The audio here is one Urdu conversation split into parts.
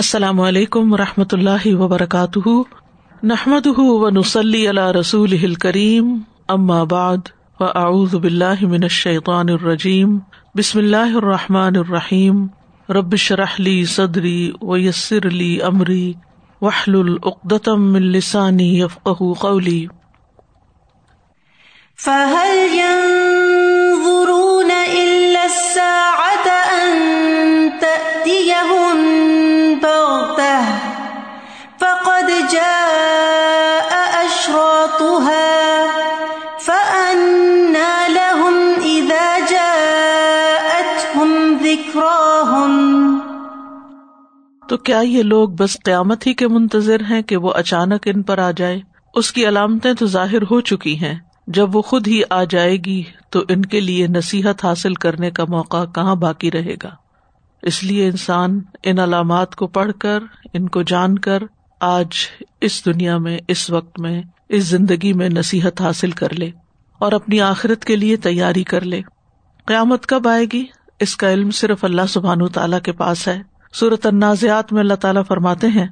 السلام علیکم و رحمۃ اللہ وبرکاتہ۔ نحمد و نسلی اللہ رسول کریم بعد و اعوذ باللہ من الشیطان الرجیم۔ بسم اللہ الرحمٰن الرحیم۔ ربش رحلی صدری و یسر علی عمری وحل العقدم السانی یفق قولی۔ فهل ينظرون إلا الساعة أن تأتيهم تو کیا یہ لوگ بس قیامت ہی کے منتظر ہیں کہ وہ اچانک ان پر آ جائے؟ اس کی علامتیں تو ظاہر ہو چکی ہیں۔ جب وہ خود ہی آ جائے گی، تو ان کے لیے نصیحت حاصل کرنے کا موقع کہاں باقی رہے گا؟ اس لیے انسان ان علامات کو پڑھ کر، ان کو جان کر، آج اس دنیا میں، اس وقت میں، اس زندگی میں نصیحت حاصل کر لے اور اپنی آخرت کے لیے تیاری کر لے۔ قیامت کب آئے گی؟ اس کا علم صرف اللہ سبحان تعالیٰ کے پاس ہے۔ صورت النازعات میں اللہ تعالیٰ فرماتے ہیں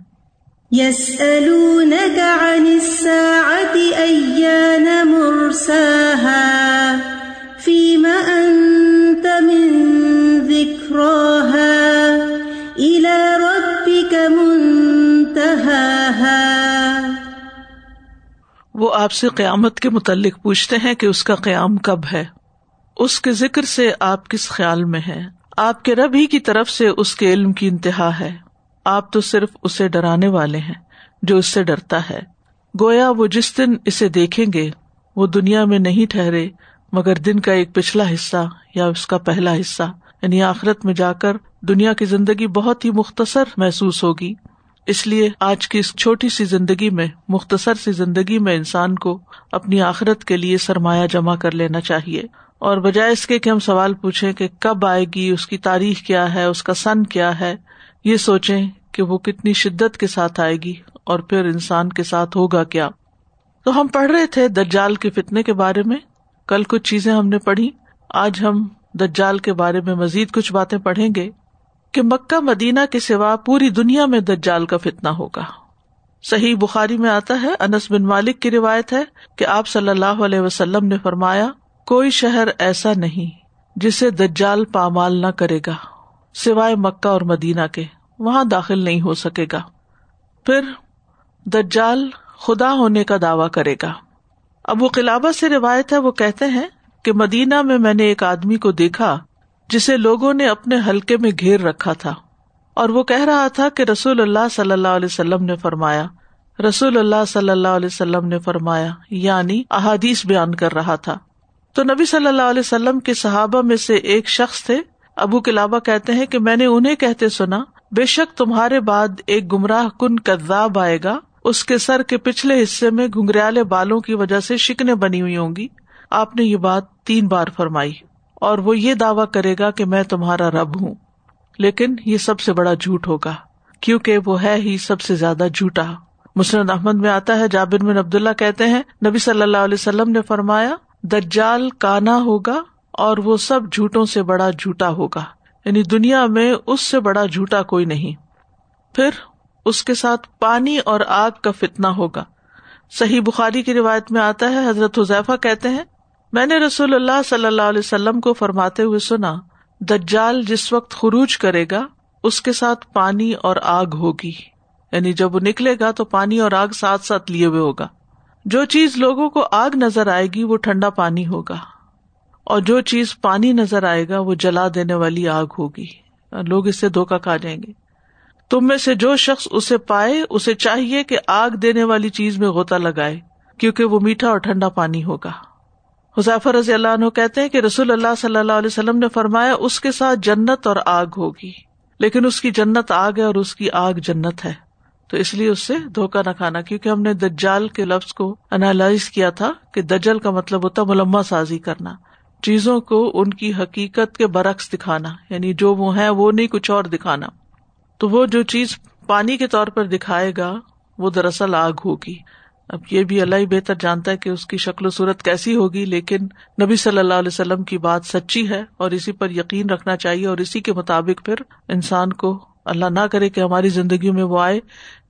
وہ آپ سے قیامت کے متعلق پوچھتے ہیں کہ اس کا قیام کب ہے۔ اس کے ذکر سے آپ کس خیال میں ہے آپ کے رب ہی کی طرف سے اس کے علم کی انتہا ہے۔ آپ تو صرف اسے ڈرانے والے ہیں جو اس سے ڈرتا ہے۔ گویا وہ جس دن اسے دیکھیں گے، وہ دنیا میں نہیں ٹھہرے، مگر دن کا ایک پچھلا حصہ یا اس کا پہلا حصہ یعنی آخرت میں جا کر دنیا کی زندگی بہت ہی مختصر محسوس ہوگی۔ اس لیے آج کی اس چھوٹی سی زندگی میں، مختصر سی زندگی میں انسان کو اپنی آخرت کے لیے سرمایہ جمع کر لینا چاہیے۔ اور بجائے اس کے کہ ہم سوال پوچھیں کہ کب آئے گی، اس کی تاریخ کیا ہے، اس کا سن کیا ہے، یہ سوچیں کہ وہ کتنی شدت کے ساتھ آئے گی اور پھر انسان کے ساتھ ہوگا کیا۔ تو ہم پڑھ رہے تھے دجال کے فتنے کے بارے میں۔ کل کچھ چیزیں ہم نے پڑھی۔ آج ہم دجال کے بارے میں مزید کچھ باتیں پڑھیں گے کہ مکہ، مدینہ کے سوا پوری دنیا میں دجال کا فتنا ہوگا۔ صحیح بخاری میں آتا ہے، انس بن مالک کی روایت ہے کہ آپ صلی اللہ علیہ وسلم نے فرمایا کوئی شہر ایسا نہیں جسے دجال پامال نہ کرے گا، سوائے مکہ اور مدینہ کے، وہاں داخل نہیں ہو سکے گا۔ پھر دجال خدا ہونے کا دعوی کرے گا۔ اب وہ قلابہ سے روایت ہے، وہ کہتے ہیں کہ مدینہ میں میں نے ایک آدمی کو دیکھا جسے لوگوں نے اپنے حلقے میں گھیر رکھا تھا۔ اور وہ کہہ رہا تھا کہ رسول اللہ صلی اللہ علیہ وسلم نے فرمایا، رسول اللہ صلی اللہ علیہ وسلم نے فرمایا یعنی احادیث بیان کر رہا تھا۔ تو نبی صلی اللہ علیہ وسلم کے صحابہ میں سے ایک شخص تھے۔ ابو کلابا کہتے ہیں کہ میں نے انہیں کہتے سنا، بے شک تمہارے بعد ایک گمراہ کن کداب آئے گا۔ اس کے سر کے پچھلے حصے میں گنگریالے بالوں کی وجہ سے شکنے بنی ہوئی ہوں گی۔ آپ نے یہ بات تین بار فرمائی اور وہ یہ دعوی کرے گا کہ میں تمہارا رب ہوں۔ لیکن یہ سب سے بڑا جھوٹ ہوگا، کیونکہ وہ ہے ہی سب سے زیادہ جھوٹا۔ مسرت احمد میں آتا ہے، جابر بن عبد اللہ کہتے ہیں، نبی صلی اللہ علیہ وسلم نے فرمایا دجال کانا ہوگا اور وہ سب جھوٹوں سے بڑا جھوٹا ہوگا۔ یعنی دنیا میں اس سے بڑا جھوٹا کوئی نہیں۔ پھر اس کے ساتھ پانی اور آگ کا فتنا ہوگا۔ صحیح بخاری کی روایت میں آتا ہے، حضرت حذیفہ کہتے ہیں، میں نے رسول اللہ صلی اللہ علیہ وسلم کو فرماتے ہوئے سنا، دجال جس وقت خروج کرے گا، اس کے ساتھ پانی اور آگ ہوگی۔ یعنی جب وہ نکلے گا تو پانی اور آگ ساتھ ساتھ لیے ہوئے ہوگا۔ جو چیز لوگوں کو آگ نظر آئے گی، وہ ٹھنڈا پانی ہوگا۔ اور جو چیز پانی نظر آئے گا، وہ جلا دینے والی آگ ہوگی۔ لوگ اس سے دھوکا کھا جائیں گے۔ تم میں سے جو شخص اسے پائے، اسے چاہیے کہ آگ دینے والی چیز میں غوطہ لگائے، کیونکہ وہ میٹھا اور ٹھنڈا پانی ہوگا۔ حذافر رضی اللہ عنہ کہتے ہیں کہ رسول اللہ صلی اللہ علیہ وسلم نے فرمایا، اس کے ساتھ جنت اور آگ ہوگی۔ لیکن اس کی جنت آگ ہے اور اس کی آگ جنت ہے۔ تو اس لیے اس سے دھوکا نہ کھانا، کیونکہ ہم نے دجال کے لفظ کو انالائز کیا تھا کہ دجل کا مطلب ہوتا ملما سازی کرنا۔ چیزوں کو ان کی حقیقت کے برعکس دکھانا یعنی جو وہ ہے وہ نہیں، کچھ اور دکھانا۔ تو وہ جو چیز پانی کے طور پر دکھائے گا، وہ دراصل آگ ہوگی۔ اب یہ بھی اللہ ہی بہتر جانتا ہے کہ اس کی شکل و صورت کیسی ہوگی، لیکن نبی صلی اللہ علیہ وسلم کی بات سچی ہے اور اسی پر یقین رکھنا چاہیے اور اسی کے مطابق پھر انسان کو اللہ نہ کرے کہ ہماری زندگی میں وہ آئے،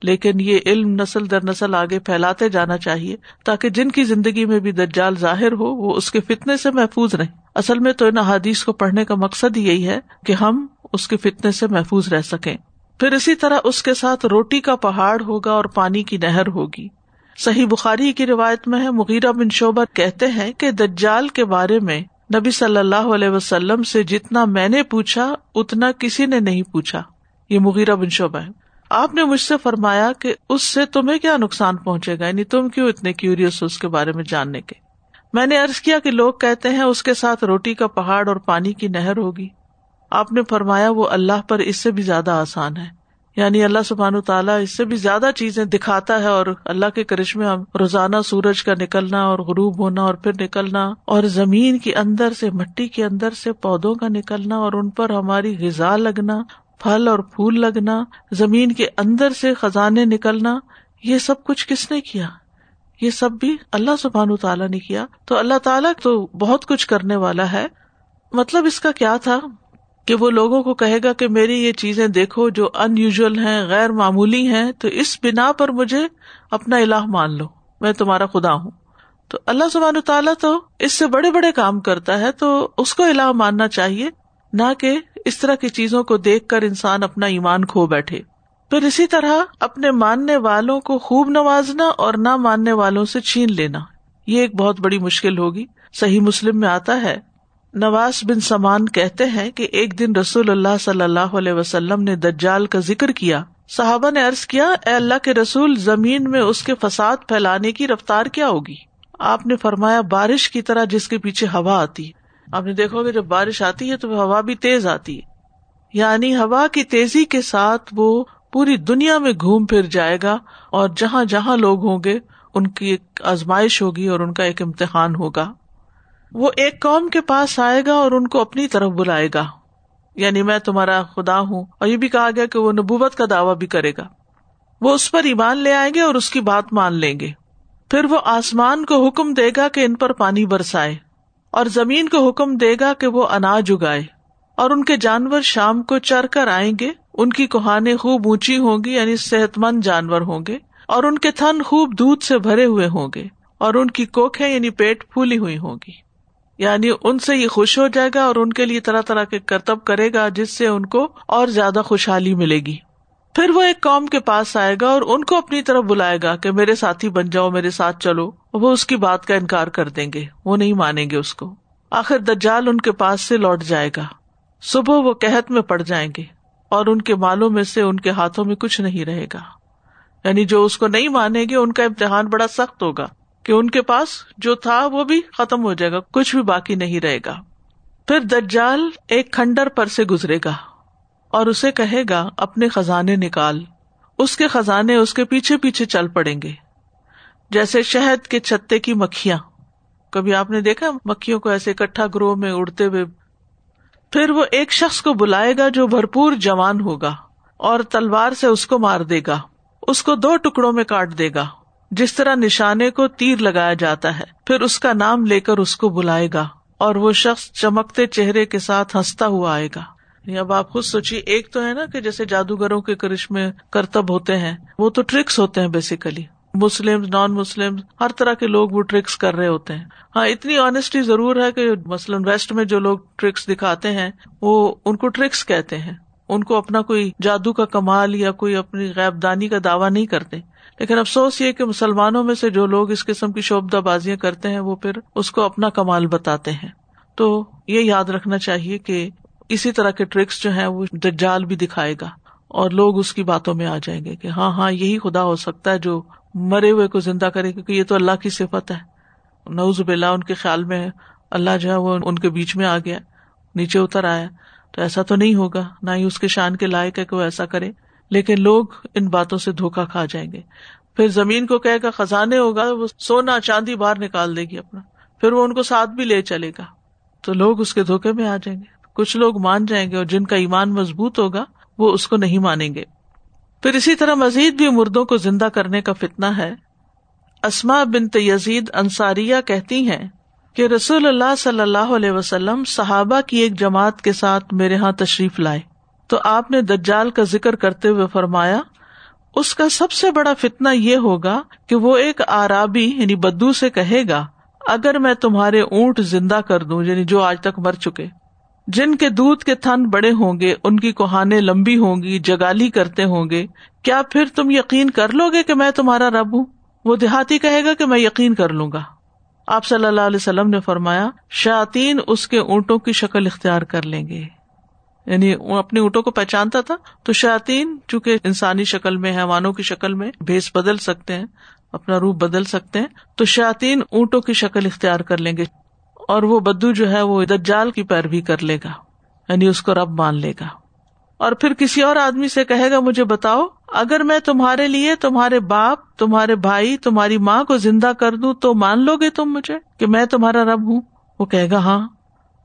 لیکن یہ علم نسل در نسل آگے پھیلاتے جانا چاہیے، تاکہ جن کی زندگی میں بھی دجال ظاہر ہو، وہ اس کے فتنے سے محفوظ رہے اصل میں تو ان حادیث کو پڑھنے کا مقصد یہی ہے کہ ہم اس کے فتنے سے محفوظ رہ سکیں۔ پھر اسی طرح اس کے ساتھ روٹی کا پہاڑ ہوگا اور پانی کی نہر ہوگی۔ صحیح بخاری کی روایت میں ہے، مغیرہ بن شعبہ کہتے ہیں کہ دجال کے بارے میں نبی صلی اللہ علیہ وسلم سے جتنا میں نے پوچھا، اتنا کسی نے نہیں پوچھا۔ یہ مغیرہ بن شعبہ ہے۔ آپ نے مجھ سے فرمایا کہ اس سے تمہیں کیا نقصان پہنچے گا؟ یعنی تم کیوں اتنے کیوریس اس کے بارے میں جاننے کے؟ میں نے ارض کیا کہ لوگ کہتے ہیں اس کے ساتھ روٹی کا پہاڑ اور پانی کی نہر ہوگی۔ آپ نے فرمایا وہ اللہ پر اس سے بھی زیادہ آسان ہے۔ یعنی اللہ سبحان تعالیٰ اس سے بھی زیادہ چیزیں دکھاتا ہے اور اللہ کے کرشمے ہم روزانہ سورج کا نکلنا اور غروب ہونا اور پھر نکلنا اور زمین کے اندر سے، مٹی کے اندر سے، پودوں کا نکلنا اور ان پر ہماری غذا لگنا پھل اور پھول لگنا، زمین کے اندر سے خزانے نکلنا، یہ سب کچھ کس نے کیا؟ یہ سب بھی اللہ سبحان تعالیٰ نے کیا۔ تو اللہ تعالیٰ تو بہت کچھ کرنے والا ہے۔ مطلب اس کا کیا تھا؟ کہ وہ لوگوں کو کہے گا کہ میری یہ چیزیں دیکھو جو ان یوژل ہیں، غیر معمولی ہیں، تو اس بنا پر مجھے اپنا الہ مان لو۔ میں تمہارا خدا ہوں۔ تو اللہ سبحان تعالیٰ تو اس سے بڑے بڑے کام کرتا ہے، تو اس کو الہ ماننا چاہیے، نہ کہ اس طرح کی چیزوں کو دیکھ کر انسان اپنا ایمان کھو بیٹھے۔ پھر اسی طرح اپنے ماننے والوں کو خوب نوازنا اور نہ ماننے والوں سے چھین لینا۔ یہ ایک بہت بڑی مشکل ہوگی۔ صحیح مسلم میں آتا ہے، نواز بن سمان کہتے ہیں کہ ایک دن رسول اللہ صلی اللہ علیہ وسلم نے دجال کا ذکر کیا۔ صحابہ نے ارض کیا، اے اللہ کے رسول، زمین میں اس کے فساد پھیلانے کی رفتار کیا ہوگی؟ آپ نے فرمایا، بارش کی طرح جس کے پیچھے ہوا آتی۔ آپ نے دیکھو گے جب بارش آتی ہے تو ہوا بھی تیز آتی ہے۔ یعنی ہوا کی تیزی کے ساتھ وہ پوری دنیا میں گھوم پھر جائے گا اور جہاں جہاں لوگ ہوں گے، ان کی ایک آزمائش ہوگی اور ان کا ایک امتحان ہوگا۔ وہ ایک قوم کے پاس آئے گا اور ان کو اپنی طرف بلائے گا۔ یعنی میں تمہارا خدا ہوں۔ اور یہ بھی کہا گیا کہ وہ نبوبت کا دعوی بھی کرے گا۔ وہ اس پر ایمان لے آئیں گے اور اس کی بات مان لیں گے۔ پھر وہ آسمان کو حکم دے گا کہ ان پر پانی برسائے۔ اور زمین کو حکم دے گا کہ وہ اناج اگائے۔ اور ان کے جانور شام کو چر کر آئیں گے، ان کی کوہانے خوب اونچی ہوں گی یعنی صحت مند جانور ہوں گے، اور ان کے تھن خوب دودھ سے بھرے ہوئے ہوں گے، اور ان کی کوکھے یعنی پیٹ پھولی ہوئی ہوں گی۔ یعنی ان سے یہ خوش ہو جائے گا اور ان کے لیے طرح طرح کے کرتب کرے گا، جس سے ان کو اور زیادہ خوشحالی ملے گی۔ پھر وہ ایک قوم کے پاس آئے گا اور ان کو اپنی طرف بلائے گا کہ میرے ساتھی بن جاؤ، میرے ساتھ چلو، وہ اس کی بات کا انکار کر دیں گے، وہ نہیں مانیں گے اس کو۔ آخر دجال ان کے پاس سے لوٹ جائے گا۔ صبح وہ قحط میں پڑ جائیں گے اور ان کے مالوں میں سے ان کے ہاتھوں میں کچھ نہیں رہے گا۔ یعنی جو اس کو نہیں مانے گے، ان کا امتحان بڑا سخت ہوگا کہ ان کے پاس جو تھا وہ بھی ختم ہو جائے گا، کچھ بھی باقی نہیں رہے گا۔ پھر دجال ایک کھنڈر پر سے گزرے گا۔ اور اسے کہے گا، اپنے خزانے نکال۔ اس کے خزانے اس کے پیچھے پیچھے چل پڑیں گے۔ جیسے شہد کے چھتے کی مکھیاں۔ کبھی آپ نے دیکھا مکھیوں کو ایسے اکٹھا گروہ میں اڑتے ہوئے؟ پھر وہ ایک شخص کو بلائے گا جو بھرپور جوان ہوگا اور تلوار سے اس کو مار دے گا۔ اس کو دو ٹکڑوں میں کاٹ دے گا۔ جس طرح نشانے کو تیر لگایا جاتا ہے، پھر اس کا نام لے کر اس کو بلائے گا اور وہ شخص چمکتے چہرے کے ساتھ ہنستا ہوا آئے گا۔ یعنی اب آپ خود سوچیے، ایک تو ہے نا کہ جیسے جادوگروں کے کرشمے کرتب ہوتے ہیں، وہ تو ٹرکس ہوتے ہیں بیسیکلی مسلم نان مسلم ہر طرح کے لوگ وہ ٹرکس کر رہے ہوتے ہیں۔ ہاں اتنی آنےسٹی ضرور ہے کہ مثلاً ویسٹ میں جو لوگ ٹرکس دکھاتے ہیں، وہ ان کو ٹرکس کہتے ہیں۔ ان کو اپنا کوئی جادو کا کمال یا کوئی اپنی غیب دانی کا دعوی نہیں کرتے۔ لیکن افسوس یہ کہ مسلمانوں میں سے جو لوگ اس قسم کی شوبدہ بازیاں کرتے ہیں، وہ پھر اس کو اپنا کمال بتاتے ہیں۔ تو یہ یاد رکھنا چاہیے کہ اسی طرح کے ٹرکس جو ہے وہ دجال بھی دکھائے گا اور لوگ اس کی باتوں میں آ جائیں گے کہ ہاں ہاں یہی خدا ہو سکتا ہے جو مرے ہوئے کو زندہ کرے کیونکہ یہ تو اللہ کی صفت ہے۔ نوز بلّہ ان کے خیال میں اللہ جو ہے وہ ان کے بیچ میں آ گیا، نیچے اتر آیا۔ تو ایسا تو نہیں ہوگا، نہ ہی اس کے شان کے لائق ہے کہ وہ ایسا کرے۔ لیکن لوگ ان باتوں سے دھوکا کھا جائیں گے۔ پھر زمین کو کہے گا، خزانے ہوگا، وہ سونا چاندی باہر نکال دے گی اپنا۔ پھر وہ ان کو ساتھ بھی لے چلے گا۔ تو لوگ اس کے دھوکے میں آ جائیں گے۔ کچھ لوگ مان جائیں گے اور جن کا ایمان مضبوط ہوگا، وہ اس کو نہیں مانیں گے۔ پھر اسی طرح مزید بھی مردوں کو زندہ کرنے کا فتنا ہے۔ اسما بن یزید انصاریہ کہتی ہیں کہ رسول اللہ صلی اللہ علیہ وسلم صحابہ کی ایک جماعت کے ساتھ میرے یہاں تشریف لائے۔ تو آپ نے دجال کا ذکر کرتے ہوئے فرمایا، اس کا سب سے بڑا فتنا یہ ہوگا کہ وہ ایک آرابی یعنی بدو سے کہے گا، اگر میں تمہارے اونٹ زندہ کر دوں یعنی جو آج تک مر چکے۔ جن کے دودھ کے تھن بڑے ہوں گے، ان کی کوہانے لمبی ہوں گی، جگالی کرتے ہوں گے۔ کیا پھر تم یقین کر لو گے کہ میں تمہارا رب ہوں؟ وہ دیہاتی کہے گا کہ میں یقین کر لوں گا۔ آپ صلی اللہ علیہ وسلم نے فرمایا شاطین اس کے اونٹوں کی شکل اختیار کر لیں گے۔ یعنی اپنے اونٹوں کو پہچانتا تھا۔ تو شاطین چونکہ انسانی شکل میں، حیوانوں کی شکل میں بھیس بدل سکتے ہیں، اپنا روپ بدل سکتے ہیں، تو شاطین اونٹوں کی شکل اختیار کر لیں گے۔ اور وہ بدو جو ہے وہ دجال کی پیروی کر لے گا یعنی اس کو رب مان لے گا۔ اور پھر کسی اور آدمی سے کہے گا، مجھے بتاؤ، اگر میں تمہارے لیے تمہارے باپ، تمہارے بھائی، تمہاری ماں کو زندہ کر دوں تو مان لو گے تم مجھے کہ میں تمہارا رب ہوں؟ وہ کہے گا ہاں۔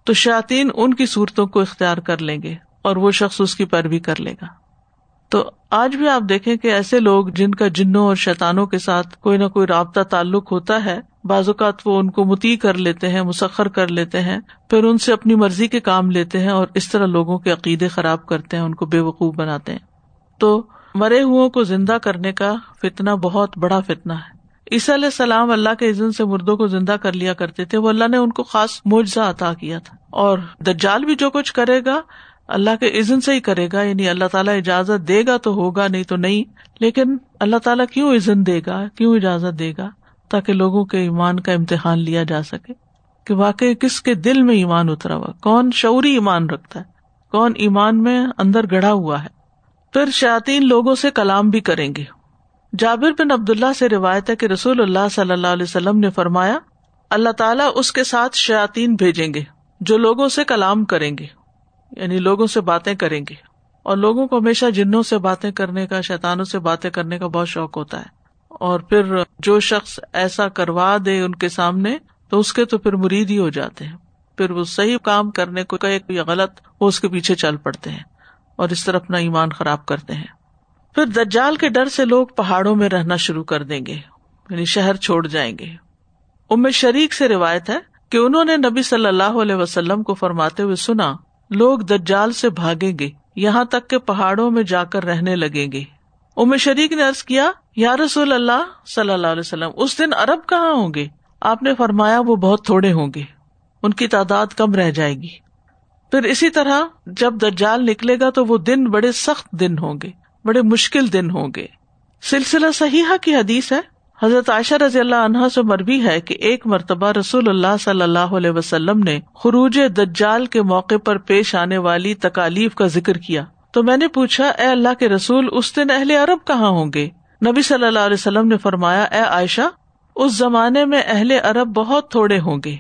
تو شاطین ان کی صورتوں کو اختیار کر لیں گے اور وہ شخص اس کی پیروی کر لے گا۔ تو آج بھی آپ دیکھیں کہ ایسے لوگ جن کا جنوں اور شیتانوں کے ساتھ کوئی نہ کوئی رابطہ تعلق ہوتا ہے بعض اوقات وہ ان کو متی کر لیتے ہیں، مسخر کر لیتے ہیں، پھر ان سے اپنی مرضی کے کام لیتے ہیں اور اس طرح لوگوں کے عقیدے خراب کرتے ہیں، ان کو بے وقوف بناتے ہیں۔ تو مرے ہو کو زندہ کرنے کا فتنا بہت بڑا فتنا ہے۔ عیسی علیہ السلام اللہ کے عزن سے مردوں کو زندہ کر لیا کرتے تھے، وہ اللہ نے ان کو خاص معجزہ عطا کیا تھا۔ اور دجال بھی جو کچھ کرے گا، اللہ کے عزن سے ہی کرے گا یعنی اللہ تعالیٰ اجازت دے گا تو ہوگا، نہیں تو نہیں۔ لیکن اللہ تعالیٰ کیوں عزن دے گا؟ کیوں اجازت دے گا؟ تاکہ لوگوں کے ایمان کا امتحان لیا جا سکے کہ واقعی کس کے دل میں ایمان اترا ہوا؟ کون شعوری ایمان رکھتا ہے؟ کون ایمان میں اندر گڑا ہوا ہے؟ پھر شاطین لوگوں سے کلام بھی کریں گے۔ جابر بن عبد اللہ سے روایت ہے کہ رسول اللہ صلی اللہ علیہ وسلم نے فرمایا، اللہ تعالیٰ اس کے ساتھ شاطین بھیجیں گے جو لوگوں سے کلام کریں گے یعنی لوگوں سے باتیں کریں گے۔ اور لوگوں کو ہمیشہ جنوں سے باتیں کرنے کا شیتانوں سے باتیں کرنے کا بہت شوق ہوتا ہے۔ اور پھر جو شخص ایسا کروا دے ان کے سامنے، تو اس کے تو پھر مرید ہی ہو جاتے ہیں۔ پھر وہ صحیح کام کرنے کو غلط، وہ اس کے پیچھے چل پڑتے ہیں اور اس طرح اپنا ایمان خراب کرتے ہیں۔ پھر دجال کے ڈر سے لوگ پہاڑوں میں رہنا شروع کر دیں گے یعنی شہر چھوڑ جائیں گے۔ ام شریک سے روایت ہے کہ انہوں نے نبی صلی اللہ علیہ وسلم کو فرماتے ہوئے سنا، لوگ دجال سے بھاگیں گے، یہاں تک کہ پہاڑوں میں جا کر رہنے لگیں گے۔ ام شریک نے ارض کیا، یا رسول اللہ صلی اللہ علیہ وسلم، اس دن ارب کہاں ہوں گے؟ آپ نے فرمایا وہ بہت تھوڑے ہوں گے، ان کی تعداد کم رہ جائے گی۔ پھر اسی طرح جب دجال نکلے گا تو وہ دن بڑے سخت دن ہوں گے، بڑے مشکل دن ہوں گے۔ سلسلہ صحیح کی حدیث ہے۔ حضرت عائشہ رضی اللہ عنہا سے مربی ہے کہ ایک مرتبہ رسول اللہ صلی اللہ علیہ وسلم نے خروج دجال کے موقع پر پیش آنے والی تکالیف کا ذکر کیا۔ تو میں نے پوچھا، اے اللہ کے رسول، اس دن اہل عرب کہاں ہوں گے؟ نبی صلی اللہ علیہ وسلم نے فرمایا، اے عائشہ، اس زمانے میں اہل عرب بہت تھوڑے ہوں گے۔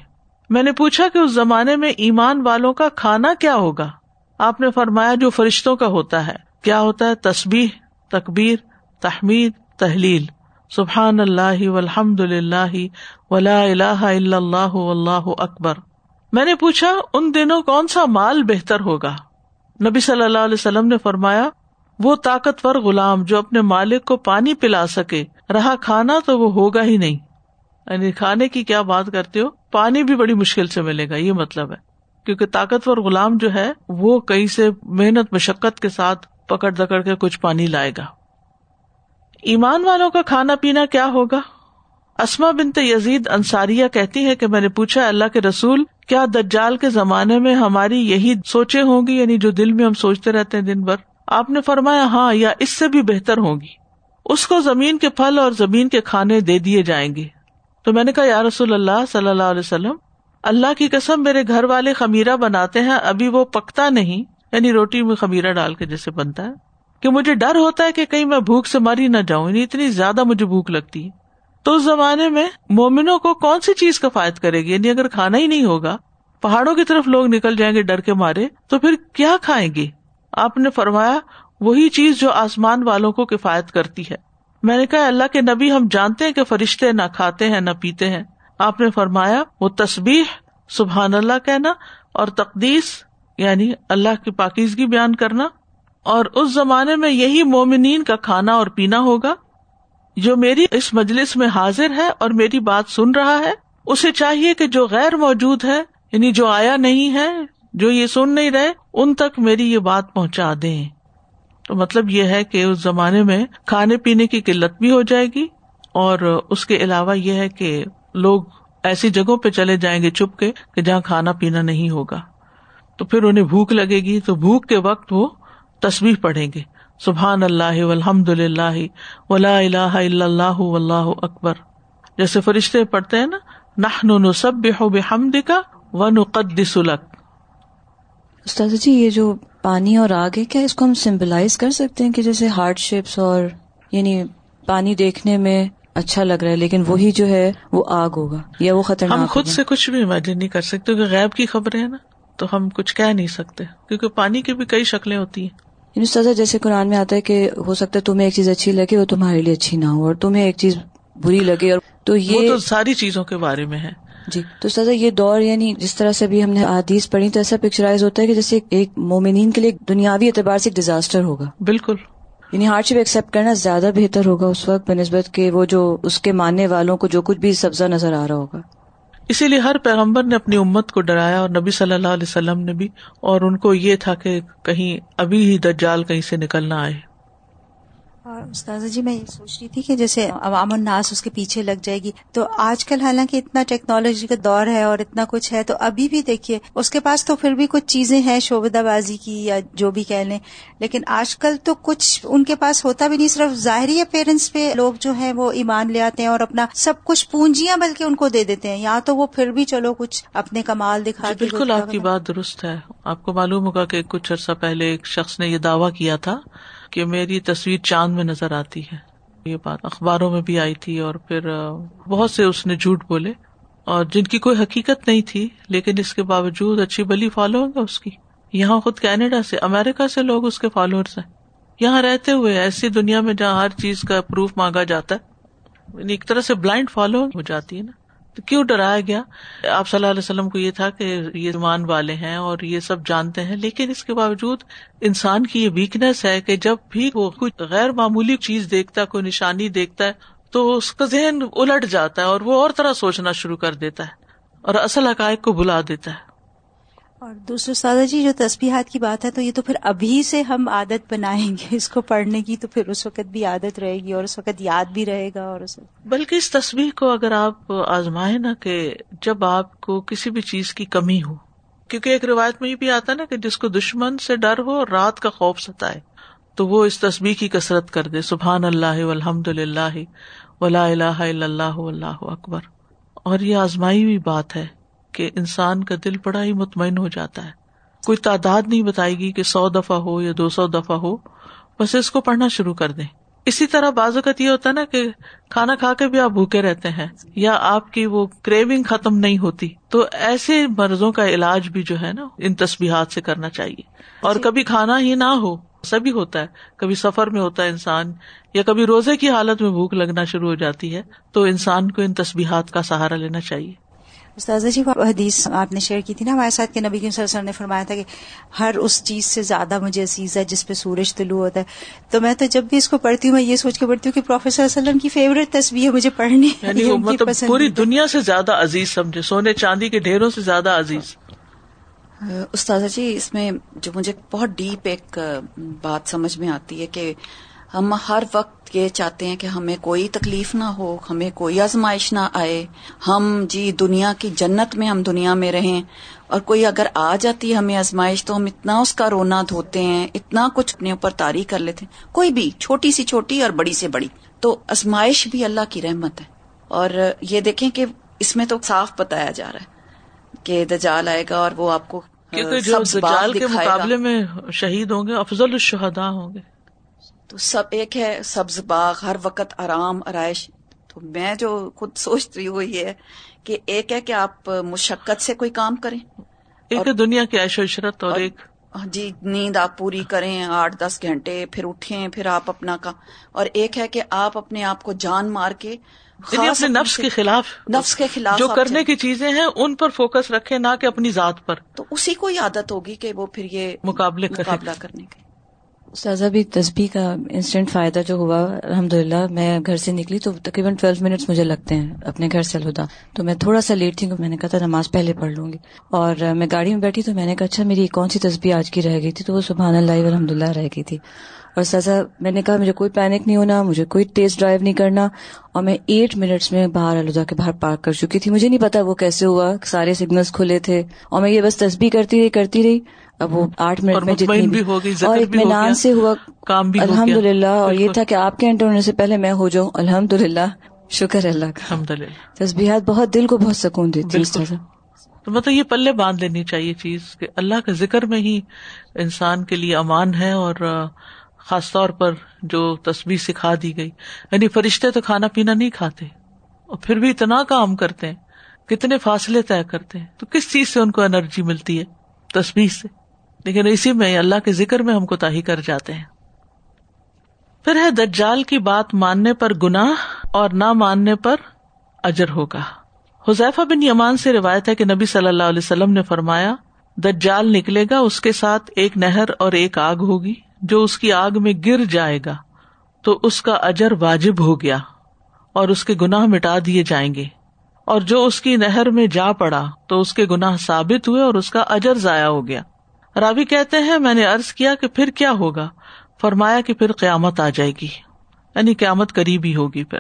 میں نے پوچھا کہ اس زمانے میں ایمان والوں کا کھانا کیا ہوگا؟ آپ نے فرمایا، جو فرشتوں کا ہوتا ہے۔ کیا ہوتا ہے؟ تصبیح تقبیر تحمید، تحلیل۔ سبحان اللہ الحمد اللہ ولا اللہ اللہ اللہ اکبر۔ میں نے پوچھا، ان دنوں کون سا مال بہتر ہوگا؟ نبی صلی اللہ علیہ وسلم نے فرمایا، وہ طاقتور غلام جو اپنے مالک کو پانی پلا سکے، رہا کھانا تو وہ ہوگا ہی نہیں۔ یعنی کھانے کی کیا بات کرتے ہو؟ پانی بھی بڑی مشکل سے ملے گا، یہ مطلب ہے۔ کیونکہ طاقتور غلام جو ہے، وہ کہیں سے محنت، مشقت کے ساتھ پکڑ دکڑ کے کچھ پانی لائے گا۔ ایمان والوں کا کھانا پینا کیا ہوگا؟ اسما بنت یزید انصاریہ کہتی ہے کہ میں نے پوچھا، اللہ کے رسول، کیا دجال کے زمانے میں ہماری یہی سوچے ہوں گی؟ یعنی جو دل میں ہم سوچتے رہتے ہیں دن بھر۔ آپ نے فرمایا ہاں یا اس سے بھی بہتر ہوگی اس کو زمین کے پھل اور زمین کے کھانے دے دیے جائیں گے۔ تو میں نے کہا، یا رسول اللہ صلی اللہ علیہ وسلم، اللہ کی قسم، میرے گھر والے خمیرہ بناتے ہیں، ابھی وہ پکتا نہیں۔ یعنی روٹی میں خمیرہ ڈال کے جیسے بنتا ہے۔ کہ مجھے ڈر ہوتا ہے کہ کہیں میں بھوک سے مر ہی نہ جاؤں یعنی اتنی زیادہ مجھے بھوک لگتی ہے۔ تو اس زمانے میں مومنوں کو کون سی چیز کا فائد کرے گی؟ یعنی اگر کھانا ہی نہیں ہوگا، پہاڑوں کی طرف لوگ نکل جائیں گے ڈر کے مارے، تو پھر کیا کھائیں گے؟ آپ نے فرمایا، وہی چیز جو آسمان والوں کو کفایت کرتی ہے۔ میں نے کہا، اللہ کے نبی ہم جانتے ہیں کہ فرشتے نہ کھاتے ہیں، نہ پیتے ہیں۔ آپ نے فرمایا، وہ تصبیح سبحان اللہ کہنا اور تقدیس یعنی اللہ کی پاکیزگی بیان کرنا۔ اور اس زمانے میں یہی مومنین کا کھانا اور پینا ہوگا۔ جو میری اس مجلس میں حاضر ہے اور میری بات سن رہا ہے، اسے چاہیے کہ جو غیر موجود ہے یعنی جو آیا نہیں ہے، جو یہ سن نہیں رہے، ان تک میری یہ بات پہنچا دیں۔ تو مطلب یہ ہے کہ اس زمانے میں کھانے پینے کی قلت بھی ہو جائے گی، اور اس کے علاوہ یہ ہے کہ لوگ ایسی جگہوں پہ چلے جائیں گے چھپ کے کہ جہاں کھانا پینا نہیں ہوگا۔ تو پھر انہیں بھوک لگے گی، تو بھوک کے وقت وہ تصویر پڑھیں گے۔ سبحان اللہ الحمد للہ ولا اللہ اللہ اللہ اکبر۔ جیسے فرشتے پڑھتے ہیں نا نہ سب بے حمد کا و نقدسلک استاد جی یہ جو پانی اور آگ ہے کیا اس کو ہم سمبلائز کر سکتے ہیں کہ جیسے ہارڈ شپس اور یعنی پانی دیکھنے میں اچھا لگ رہا ہے لیکن وہی جو ہے وہ آگ ہوگا یا وہ خطرناک ہم خود سے کچھ بھی امیجن نہیں کر سکتے کیونکہ غیب کی خبریں ہیں نا تو ہم کچھ کہہ نہیں سکتے کیونکہ پانی کی بھی کئی شکلیں ہوتی ہیں۔ یعنی سزا جیسے قرآن میں آتا ہے کہ ہو سکتا ہے تمہیں ایک چیز اچھی لگے وہ تمہارے لیے اچھی نہ ہو اور تمہیں ایک چیز بری لگے اور تو یہ تو ساری چیزوں کے بارے میں ہے۔ جی تو سزا یہ دور یعنی جس طرح سے بھی ہم نے آدیز پڑھی تو ایسا پکچرائز ہوتا ہے کہ جیسے ایک مومنین کے لیے دنیاوی اعتبار سے ایک ڈیزاسٹر ہوگا۔ بالکل۔ یعنی ہارڈ شپ ایکسپٹ کرنا زیادہ بہتر ہوگا اس وقت بہ نسبت کہ وہ جو اس کے ماننے والوں کو جو کچھ بھی سبزہ نظر آ رہا ہوگا۔ اسی لیے ہر پیغمبر نے اپنی امت کو ڈرایا اور نبی صلی اللہ علیہ وسلم نے بھی اور ان کو یہ تھا کہ کہیں ابھی ہی دجال کہیں سے نکلنا آئے۔ اور استاذہ جی میں یہ سوچ رہی تھی کہ جیسے عوام الناس اس کے پیچھے لگ جائے گی۔ تو آج کل حالانکہ اتنا ٹیکنالوجی کا دور ہے اور اتنا کچھ ہے تو ابھی بھی دیکھیے اس کے پاس تو پھر بھی کچھ چیزیں ہیں شعبدہ بازی کی یا جو بھی کہہ لیں۔ لیکن آج کل تو کچھ ان کے پاس ہوتا بھی نہیں صرف ظاہری اپیرنس پہ لوگ جو ہیں وہ ایمان لے آتے ہیں اور اپنا سب کچھ پونجیاں بلکہ ان کو دے دیتے ہیں۔ یا تو وہ پھر بھی چلو کچھ اپنے کمال دکھا جی بالکل آپ کی بات درست ہے۔ آپ کو معلوم ہوگا کہ کچھ عرصہ پہلے ایک شخص نے یہ دعویٰ کیا تھا کہ میری تصویر چاند میں نظر آتی ہے۔ یہ بات اخباروں میں بھی آئی تھی اور پھر بہت سے اس نے جھوٹ بولے۔ اور جن کی کوئی حقیقت نہیں تھی، لیکن اس کے باوجود اچھی بلی فالو گا اس کی۔ یہاں خود کینیڈا سے امیرکا سے لوگ اس کے فالوورس ہیں۔ یہاں رہتے ہوئے ایسی دنیا میں جہاں ہر چیز کا پروف مانگا جاتا ہے یعنی ایک طرح سے بلائنڈ فالو ہو جاتی ہے نا۔ تو کیوں ڈرایا گیا؟ آپ صلی اللہ علیہ وسلم کو یہ تھا کہ یہ ایمان والے ہیں اور یہ سب جانتے ہیں، لیکن اس کے باوجود انسان کی یہ ویکنیس ہے کہ جب بھی وہ کچھ غیر معمولی چیز دیکھتا ہے، کوئی نشانی دیکھتا ہے، تو اس کا ذہن الٹ جاتا ہے اور وہ اور طرح سوچنا شروع کر دیتا ہے اور اصل حقائق کو بلا دیتا ہے۔ اور دوسرے سادہ جی جو تسبیحات کی بات ہے، تو یہ تو پھر ابھی سے ہم عادت بنائیں گے اس کو پڑھنے کی، تو پھر اس وقت بھی عادت رہے گی اور اس وقت یاد بھی رہے گا اور اس بلکہ اس تصویر کو اگر آپ آزمائے نا کہ جب آپ کو کسی بھی چیز کی کمی ہو، کیونکہ ایک روایت میں یہ بھی آتا نا کہ جس کو دشمن سے ڈر ہو اور رات کا خوف ستائے، تو وہ اس تصویر کی کسرت کر دے، سبحان اللہ الحمد للہ ولا الہ الا اللہ اللہ اکبر۔ اور یہ آزمائی ہوئی بات ہے۔ کہ انسان کا دل بڑا ہی مطمئن ہو جاتا ہے۔ کوئی تعداد نہیں بتائے گی کہ سو دفعہ ہو یا دو سو دفعہ ہو۔ بس اس کو پڑھنا شروع کر دیں۔ اسی طرح بعض اوقات یہ ہوتا ہے نا کہ کھانا کھا کے بھی آپ بھوکے رہتے ہیں یا آپ کی وہ کریونگ ختم نہیں ہوتی۔ تو ایسے مرضوں کا علاج بھی جو ہے نا ان تصبیحات سے کرنا چاہیے۔ اور کبھی کھانا ہی نہ ہو سبھی ہوتا ہے۔ کبھی سفر میں ہوتا ہے انسان یا کبھی روزے کی حالت میں بھوک لگنا شروع ہو جاتی ہے تو انسان کو ان تصبیحات کا سہارا لینا چاہیے۔ استاذہ جی حدیث آپ نے شیئر کی تھی نا ہمارے ساتھ کہ نبی صلی اللہ علیہ وسلم نے فرمایا تھا کہ ہر اس چیز سے زیادہ مجھے عزیز ہے جس پہ سورج طلوع ہوتا ہے۔ تو میں تو جب بھی اس کو پڑھتی ہوں میں یہ سوچ کے پڑھتی ہوں کہ پروفیسر وسلم کی فیوریٹ تصویر مجھے پڑھنی یعنی مطلب پوری دنیا سے زیادہ عزیز سمجھے؟ سونے چاندی کے ڈھیروں سے زیادہ عزیز۔ استاذہ جی اس میں جو مجھے بہت ڈیپ ایک بات سمجھ میں آتی ہے کہ ہم ہر وقت یہ چاہتے ہیں کہ ہمیں کوئی تکلیف نہ ہو ہمیں کوئی آزمائش نہ آئے۔ ہم جی دنیا کی جنت میں ہم دنیا میں رہیں۔ اور کوئی اگر آ جاتی ہے ہمیں آزمائش تو ہم اتنا اس کا رونا دھوتے ہیں اتنا کچھ اپنے اوپر تاری کر لیتے ہیں۔ کوئی بھی چھوٹی سی چھوٹی اور بڑی سے بڑی۔ تو آزمائش بھی اللہ کی رحمت ہے۔ اور یہ دیکھیں کہ اس میں تو صاف بتایا جا رہا ہے کہ دجال آئے گا اور وہ آپ کو کیونکہ جو دجال کے مقابلے میں شہید ہوں گے افضل الشہداء ہوں گے۔ تو سب ایک ہے سبز باغ ہر وقت آرام آرائش۔ تو میں جو خود سوچ رہی ہوں یہ ہے کہ ایک ہے کہ آپ مشقت سے کوئی کام کریں۔ ایک دنیا کی عیش و عشرت اور ایک جی نیند آپ پوری کریں آٹھ دس گھنٹے پھر اٹھیں پھر آپ اپنا کا۔ اور ایک ہے کہ آپ اپنے آپ کو جان مار کے یعنی اپنے نفس کے خلاف نفس کے خلاف جو کرنے کی چیزیں ہیں ان پر فوکس رکھے نہ کہ اپنی ذات پر۔ تو اسی کو عادت ہوگی کہ وہ پھر یہ مقابلے مقابلہ کرنے کی سازا بھی تسبیح کا انسٹنٹ فائدہ جو ہوا الحمد للہ میں گھر سے نکلی تو تقریباً ٹویلو منٹس مجھے لگتے ہیں اپنے گھر سے الہدا تو میں تھوڑا سا لیٹ تھی، میں نے کہا تھا نماز پہلے پڑھ لوں گی۔ اور میں گاڑی میں بیٹھی تو میں نے کہا اچھا میری کون سی تسبیح آج کی رہ گئی تھی؟ تو وہ سبحان اللہ الحمد للہ رہ گئی تھی۔ اور سازا، میں نے کہا، مجھے کوئی پینک نہیں ہونا، مجھے کوئی ٹیسٹ ڈرائیو نہیں کرنا۔ اور میں ایٹ منٹس میں باہر الدا کے باہر پارک کر چکی تھی۔ مجھے نہیں پتا وہ کیسے ہوا، سارے سگنلس کھلے تھے۔ اور میں یہ بس تسبیح کرتی رہی کرتی رہی۔ اب وہ آٹھ منٹ میں جتنی اور اطمینان سے ہوا کام بھی الحمد للہ اور یہ تھا کہ آپ کے انٹر ہونے سے پہلے میں ہو جاؤں الحمد للہ شکر اللہ کا۔ الحمد للہ تصبیحات بہت دل کو بہت سکون دیتی تو مطلب یہ پلے باندھ لینی چاہیے چیز کہ اللہ کے ذکر میں ہی انسان کے لیے امان ہے اور خاص طور پر جو تصویر سکھا دی گئی۔ یعنی فرشتے تو کھانا پینا نہیں کھاتے اور پھر بھی اتنا کام کرتے ہیں کتنے فاصلے طے کرتے ہیں۔ تو کس چیز سے ان کو انرجی ملتی ہے؟ تصویر سے۔ لیکن اسی میں اللہ کے ذکر میں ہم کو تاہی کر جاتے ہیں۔ پھر ہے دجال کی بات ماننے پر گناہ اور نہ ماننے پر اجر ہوگا۔ حذیفہ بن یمان سے روایت ہے کہ نبی صلی اللہ علیہ وسلم نے فرمایا، دجال نکلے گا، اس کے ساتھ ایک نہر اور ایک آگ ہوگی، جو اس کی آگ میں گر جائے گا، تو اس کا اجر واجب ہو گیا اور اس کے گناہ مٹا دیے جائیں گے۔ اور جو اس کی نہر میں جا پڑا، تو اس کے گناہ ثابت ہوئے اور اس کا اجر ضائع ہو گیا۔ راوی کہتے ہیں، میں نے ارض کیا کہ پھر کیا ہوگا؟ فرمایا کہ پھر قیامت آ جائے گی۔ یعنی قیامت قریب ہی ہوگی پھر۔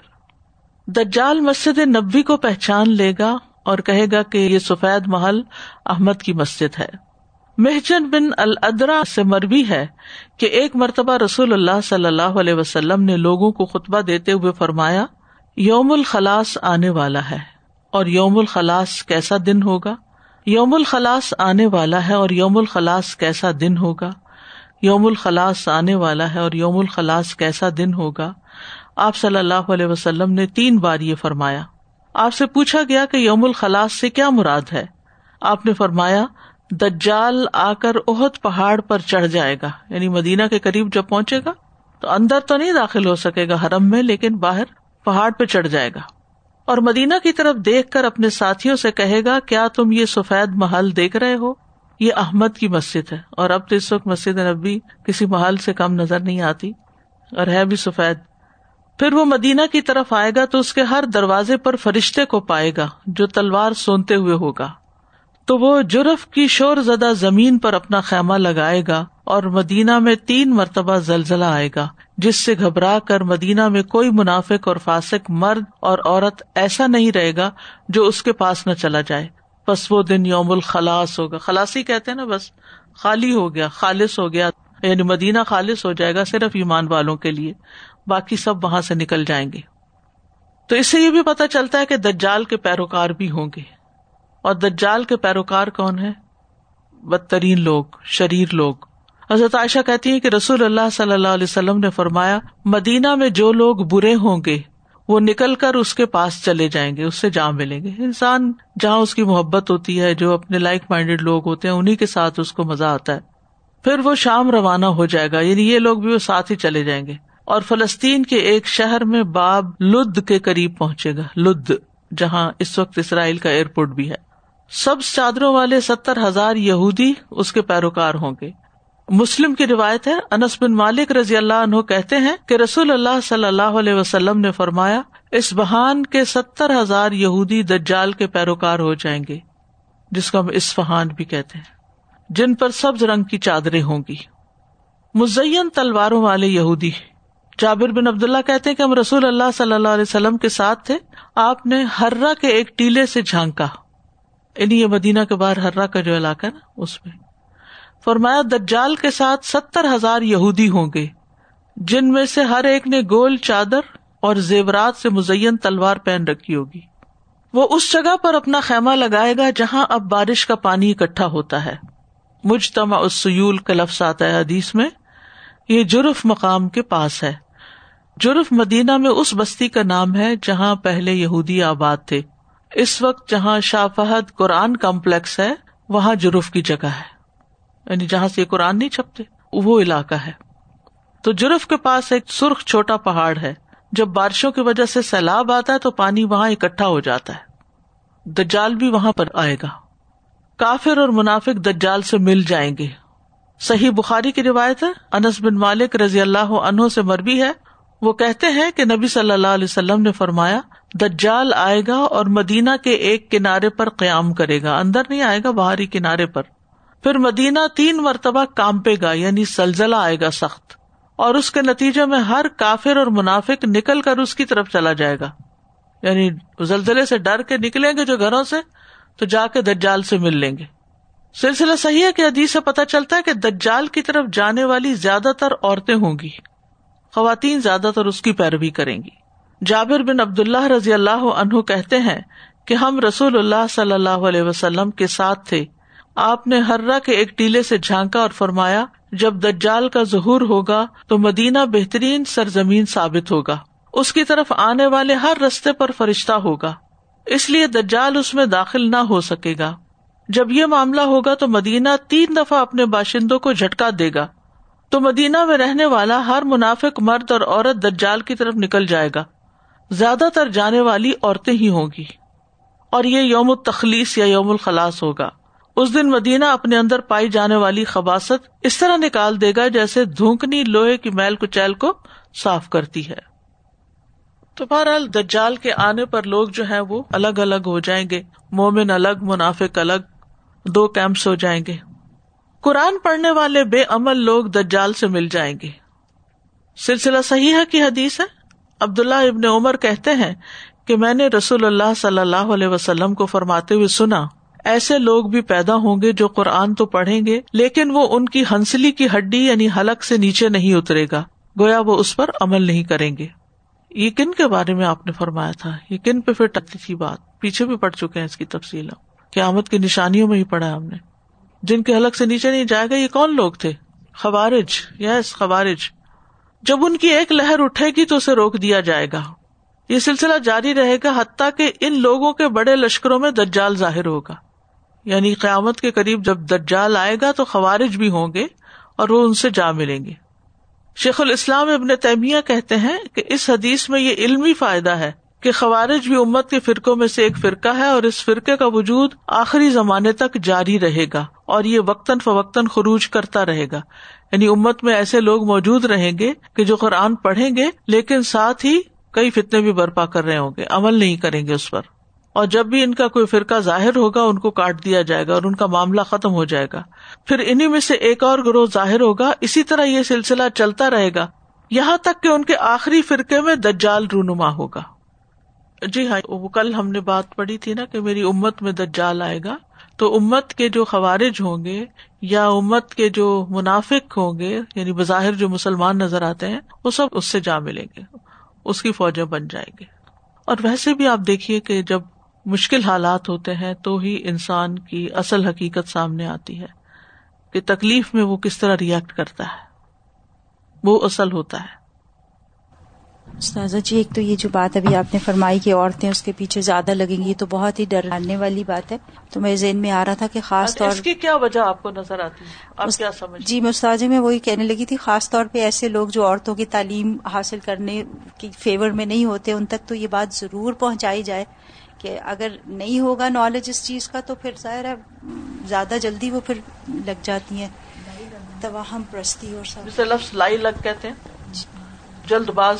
دجال مسجد نبی کو پہچان لے گا اور کہے گا کہ یہ سفید محل احمد کی مسجد ہے۔ مہجن بن الدرا سے مربی ہے کہ ایک مرتبہ رسول اللہ صلی اللہ علیہ وسلم نے لوگوں کو خطبہ دیتے ہوئے فرمایا، یوم الخلاص آنے والا ہے اور یوم الخلاص کیسا دن ہوگا؟ یوم الخلاص آنے والا ہے اور یوم الخلاص کیسا دن ہوگا؟ یوم الخلاص آنے والا ہے اور یوم الخلاص کیسا دن ہوگا؟ آپ صلی اللہ علیہ وسلم نے تین بار یہ فرمایا۔ آپ سے پوچھا گیا کہ یوم الخلاص سے کیا مراد ہے۔ آپ نے فرمایا، دجال آ کر اہت پہاڑ پر چڑھ جائے گا یعنی مدینہ کے قریب جب پہنچے گا تو اندر تو نہیں داخل ہو سکے گا حرم میں، لیکن باہر پہاڑ پہ چڑھ جائے گا۔ اور مدینہ کی طرف دیکھ کر اپنے ساتھیوں سے کہے گا، کیا تم یہ سفید محل دیکھ رہے ہو؟ یہ احمد کی مسجد ہے، اور اب تو اس وقت مسجد نبی کسی محل سے کم نظر نہیں آتی، اور ہے بھی سفید۔ پھر وہ مدینہ کی طرف آئے گا تو اس کے ہر دروازے پر فرشتے کو پائے گا، جو تلوار سونتے ہوئے ہوگا۔ تو وہ جرف کی شور زدہ زمین پر اپنا خیمہ لگائے گا اور مدینہ میں تین مرتبہ زلزلہ آئے گا، جس سے گھبرا کر مدینہ میں کوئی منافق اور فاسق مرد اور عورت ایسا نہیں رہے گا جو اس کے پاس نہ چلا جائے۔ بس وہ دن یوم الخلاص ہوگا۔ خلاصی کہتے ہیں نا بس، خالی ہو گیا، خالص ہو گیا۔ یعنی مدینہ خالص ہو جائے گا صرف ایمان والوں کے لیے، باقی سب وہاں سے نکل جائیں گے۔ تو اس سے یہ بھی پتا چلتا ہے کہ دجال کے پیروکار بھی ہوں گے۔ اور دجال کے پیروکار کون ہے بدترین لوگ، شریر لوگ۔ حضرت عائشہ کہتی ہیں کہ رسول اللہ صلی اللہ علیہ وسلم نے فرمایا، مدینہ میں جو لوگ برے ہوں گے، وہ نکل کر اس کے پاس چلے جائیں گے، اس سے جہاں ملیں گے۔ انسان جہاں اس کی محبت ہوتی ہے، جو اپنے لائک مائنڈیڈ لوگ ہوتے ہیں انہیں کے ساتھ اس کو مزہ آتا ہے۔ پھر وہ شام روانہ ہو جائے گا یعنی یہ لوگ بھی وہ ساتھ ہی چلے جائیں گے۔ اور فلسطین کے ایک شہر میں باب لد کے قریب پہنچے گا، لد، جہاں اس وقت اسرائیل کا ایئرپورٹ بھی ہے۔ سب چادروں والے ستر ہزار یہودی اس کے پیروکار ہوں گے۔ مسلم کی روایت ہے، انس بن مالک رضی اللہ عنہ کہتے ہیں کہ رسول اللہ صلی اللہ علیہ وسلم نے فرمایا، اس بہان کے ستر ہزار یہودی دجال کے پیروکار ہو جائیں گے، جس کو ہم اسفہان بھی کہتے ہیں، جن پر سبز رنگ کی چادریں ہوں گی۔ مزین تلواروں والے یہودی جابر بن عبد اللہ کہتے کہ ہم رسول اللہ صلی اللہ علیہ وسلم کے ساتھ تھے، آپ نے ہررا کے ایک ٹیلے سے جھانکا۔ یعنی یہ مدینہ کے باہر ہررا کا جو علاقہ نا، اس میں۔ فرمایا، دجال کے ساتھ ستر ہزار یہودی ہوں گے، جن میں سے ہر ایک نے گول، چادر اور زیورات سے مزین تلوار پہن رکھی ہوگی۔ وہ اس جگہ پر اپنا خیمہ لگائے گا جہاں اب بارش کا پانی اکٹھا ہوتا ہے۔ مجتما سیول کا لفظ آتا ہے حدیث میں، یہ جرف مقام کے پاس ہے۔ جرف مدینہ میں اس بستی کا نام ہے جہاں پہلے یہودی آباد تھے۔ اس وقت جہاں شاہ فہد قرآن کمپلیکس ہے، وہاں جرف کی جگہ ہے۔ یعنی جہاں سے قرآن نہیں چھپتے، وہ علاقہ ہے۔ تو جرف کے پاس ایک سرخ چھوٹا پہاڑ ہے۔ جب بارشوں کی وجہ سے سیلاب آتا ہے تو پانی وہاں اکٹھا ہو جاتا ہے۔ دجال بھی وہاں پر آئے گا۔ کافر اور منافق دجال سے مل جائیں گے۔ صحیح بخاری کی روایت ہے، انس بن مالک رضی اللہ عنہ سے مربی ہے وہ کہتے ہیں کہ نبی صلی اللہ علیہ وسلم نے فرمایا، دجال آئے گا اور مدینہ کے ایک کنارے پر قیام کرے گا، اندر نہیں آئے گا باہری کنارے پر۔ پھر مدینہ تین مرتبہ کامپے گا یعنی سلزلہ آئے گا سخت۔ اور اس کے نتیجے میں ہر کافر اور منافق نکل کر اس کی طرف چلا جائے گا۔ یعنی زلزلے سے ڈر کے نکلیں گے جو گھروں سے، تو جا کے دجال سے مل لیں گے۔ سلسلہ صحیح ہے کہ حدیث سے پتہ چلتا ہے کہ دجال کی طرف جانے والی زیادہ تر عورتیں ہوں گی۔ خواتین زیادہ تر اس کی پیروی کریں گی۔ جابر بن عبد اللہ رضی اللہ عنہ کہتے ہیں کہ ہم رسول اللہ صلی اللہ علیہ وسلم کے ساتھ تھے۔ آپ نے ہررا کے ایک ٹیلے سے جھانکا اور فرمایا، جب دجال کا ظہور ہوگا تو مدینہ بہترین سرزمین ثابت ہوگا۔ اس کی طرف آنے والے ہر رستے پر فرشتہ ہوگا۔ اس لیے دجال اس میں داخل نہ ہو سکے گا۔ جب یہ معاملہ ہوگا تو مدینہ تین دفعہ اپنے باشندوں کو جھٹکا دے گا۔ تو مدینہ میں رہنے والا ہر منافق مرد اور عورت دجال کی طرف نکل جائے گا۔ زیادہ تر جانے والی عورتیں ہی ہوں گی۔ اور یہ یوم التخلیص یا یوم الخلاص ہوگا۔ اس دن مدینہ اپنے اندر پائی جانے والی خباست اس طرح نکال دے گا جیسے دھونکنی لوہے کی میل کچیل کو صاف کرتی ہے۔ تو بہرحال دجال کے آنے پر لوگ جو ہے وہ الگ الگ ہو جائیں گے۔ مومن الگ، منافق الگ، دو کیمپس ہو جائیں گے۔ قرآن پڑھنے والے بے عمل لوگ دجال سے مل جائیں گے۔ سلسلہ صحیح ہے حدیث ہے۔ عبداللہ ابن عمر کہتے ہیں کہ میں نے رسول اللہ صلی اللہ علیہ وسلم کو فرماتے ہوئے سنا، ایسے لوگ بھی پیدا ہوں گے جو قرآن تو پڑھیں گے، لیکن وہ ان کی ہنسلی کی ہڈی یعنی حلق سے نیچے نہیں اترے گا۔ گویا وہ اس پر عمل نہیں کریں گے۔ یہ کن کے بارے میں آپ نے فرمایا تھا؟ یہ کن پہ پھر ٹکتی تھی بات؟ پیچھے بھی پڑ چکے ہیں اس کی تفصیل قیامت کی نشانیوں میں ہی پڑھا ہم نے۔ جن کے حلق سے نیچے نہیں جائے گا، یہ کون لوگ تھے؟ خوارج، یس، خوارج۔ جب ان کی ایک لہر اٹھے گی تو اسے روک دیا جائے گا۔ یہ سلسلہ جاری رہے گا حتیٰ کہ ان لوگوں کے بڑے لشکروں میں دجال ظاہر ہوگا۔ یعنی قیامت کے قریب جب دجال آئے گا تو خوارج بھی ہوں گے اور وہ ان سے جا ملیں گے۔ شیخ الاسلام ابن تیمیہ کہتے ہیں کہ اس حدیث میں یہ علمی فائدہ ہے کہ خوارج بھی امت کے فرقوں میں سے ایک فرقہ ہے اور اس فرقے کا وجود آخری زمانے تک جاری رہے گا۔ اور یہ وقتاً فوقتاً خروج کرتا رہے گا۔ یعنی امت میں ایسے لوگ موجود رہیں گے کہ جو قرآن پڑھیں گے، لیکن ساتھ ہی کئی فتنے بھی برپا کر رہے ہوں گے، عمل نہیں کریں گے اس پر۔ اور جب بھی ان کا کوئی فرقہ ظاہر ہوگا، ان کو کاٹ دیا جائے گا اور ان کا معاملہ ختم ہو جائے گا۔ پھر انہیں میں سے ایک اور گروہ ظاہر ہوگا، اسی طرح یہ سلسلہ چلتا رہے گا۔ یہاں تک کہ ان کے آخری فرقے میں دجال رونما ہوگا۔ جی ہاں وہ کل ہم نے بات پڑھی تھی نا کہ میری امت میں دجال آئے گا۔ تو امت کے جو خوارج ہوں گے یا امت کے جو منافق ہوں گے یعنی بظاہر جو مسلمان نظر آتے ہیں، وہ سب اس سے جا ملیں گے، اس کی فوجیں بن جائیں گے۔ اور ویسے بھی آپ دیکھیے کہ جب مشکل حالات ہوتے ہیں تو ہی انسان کی اصل حقیقت سامنے آتی ہے کہ تکلیف میں وہ کس طرح ریئیکٹ کرتا ہے۔ وہ اصل ہوتا ہے۔ استاذہ جی ایک تو یہ جو بات ابھی آپ نے فرمائی کہ عورتیں اس کے پیچھے زیادہ لگیں گی تو بہت ہی ڈرانے والی بات ہے۔ تو میرے ذہن میں آ رہا تھا کہ خاص طور کی کیا وجہ آپ کو نظر آتی ہے؟ کیا سمجھ جی استاذہ میں وہی کہنے لگی تھی خاص طور پہ ایسے لوگ جو عورتوں کی تعلیم حاصل کرنے کی فیور میں نہیں ہوتے ان تک تو یہ بات ضرور پہنچائی جائے کہ اگر نہیں ہوگا نالج اس چیز کا تو پھر ظاہر ہے زیادہ جلدی وہ پھر لگ جاتی ہیں۔ تواہم پرستی اور سب۔ لفظ لائی لگ کہتے ہیں۔ جلد باز۔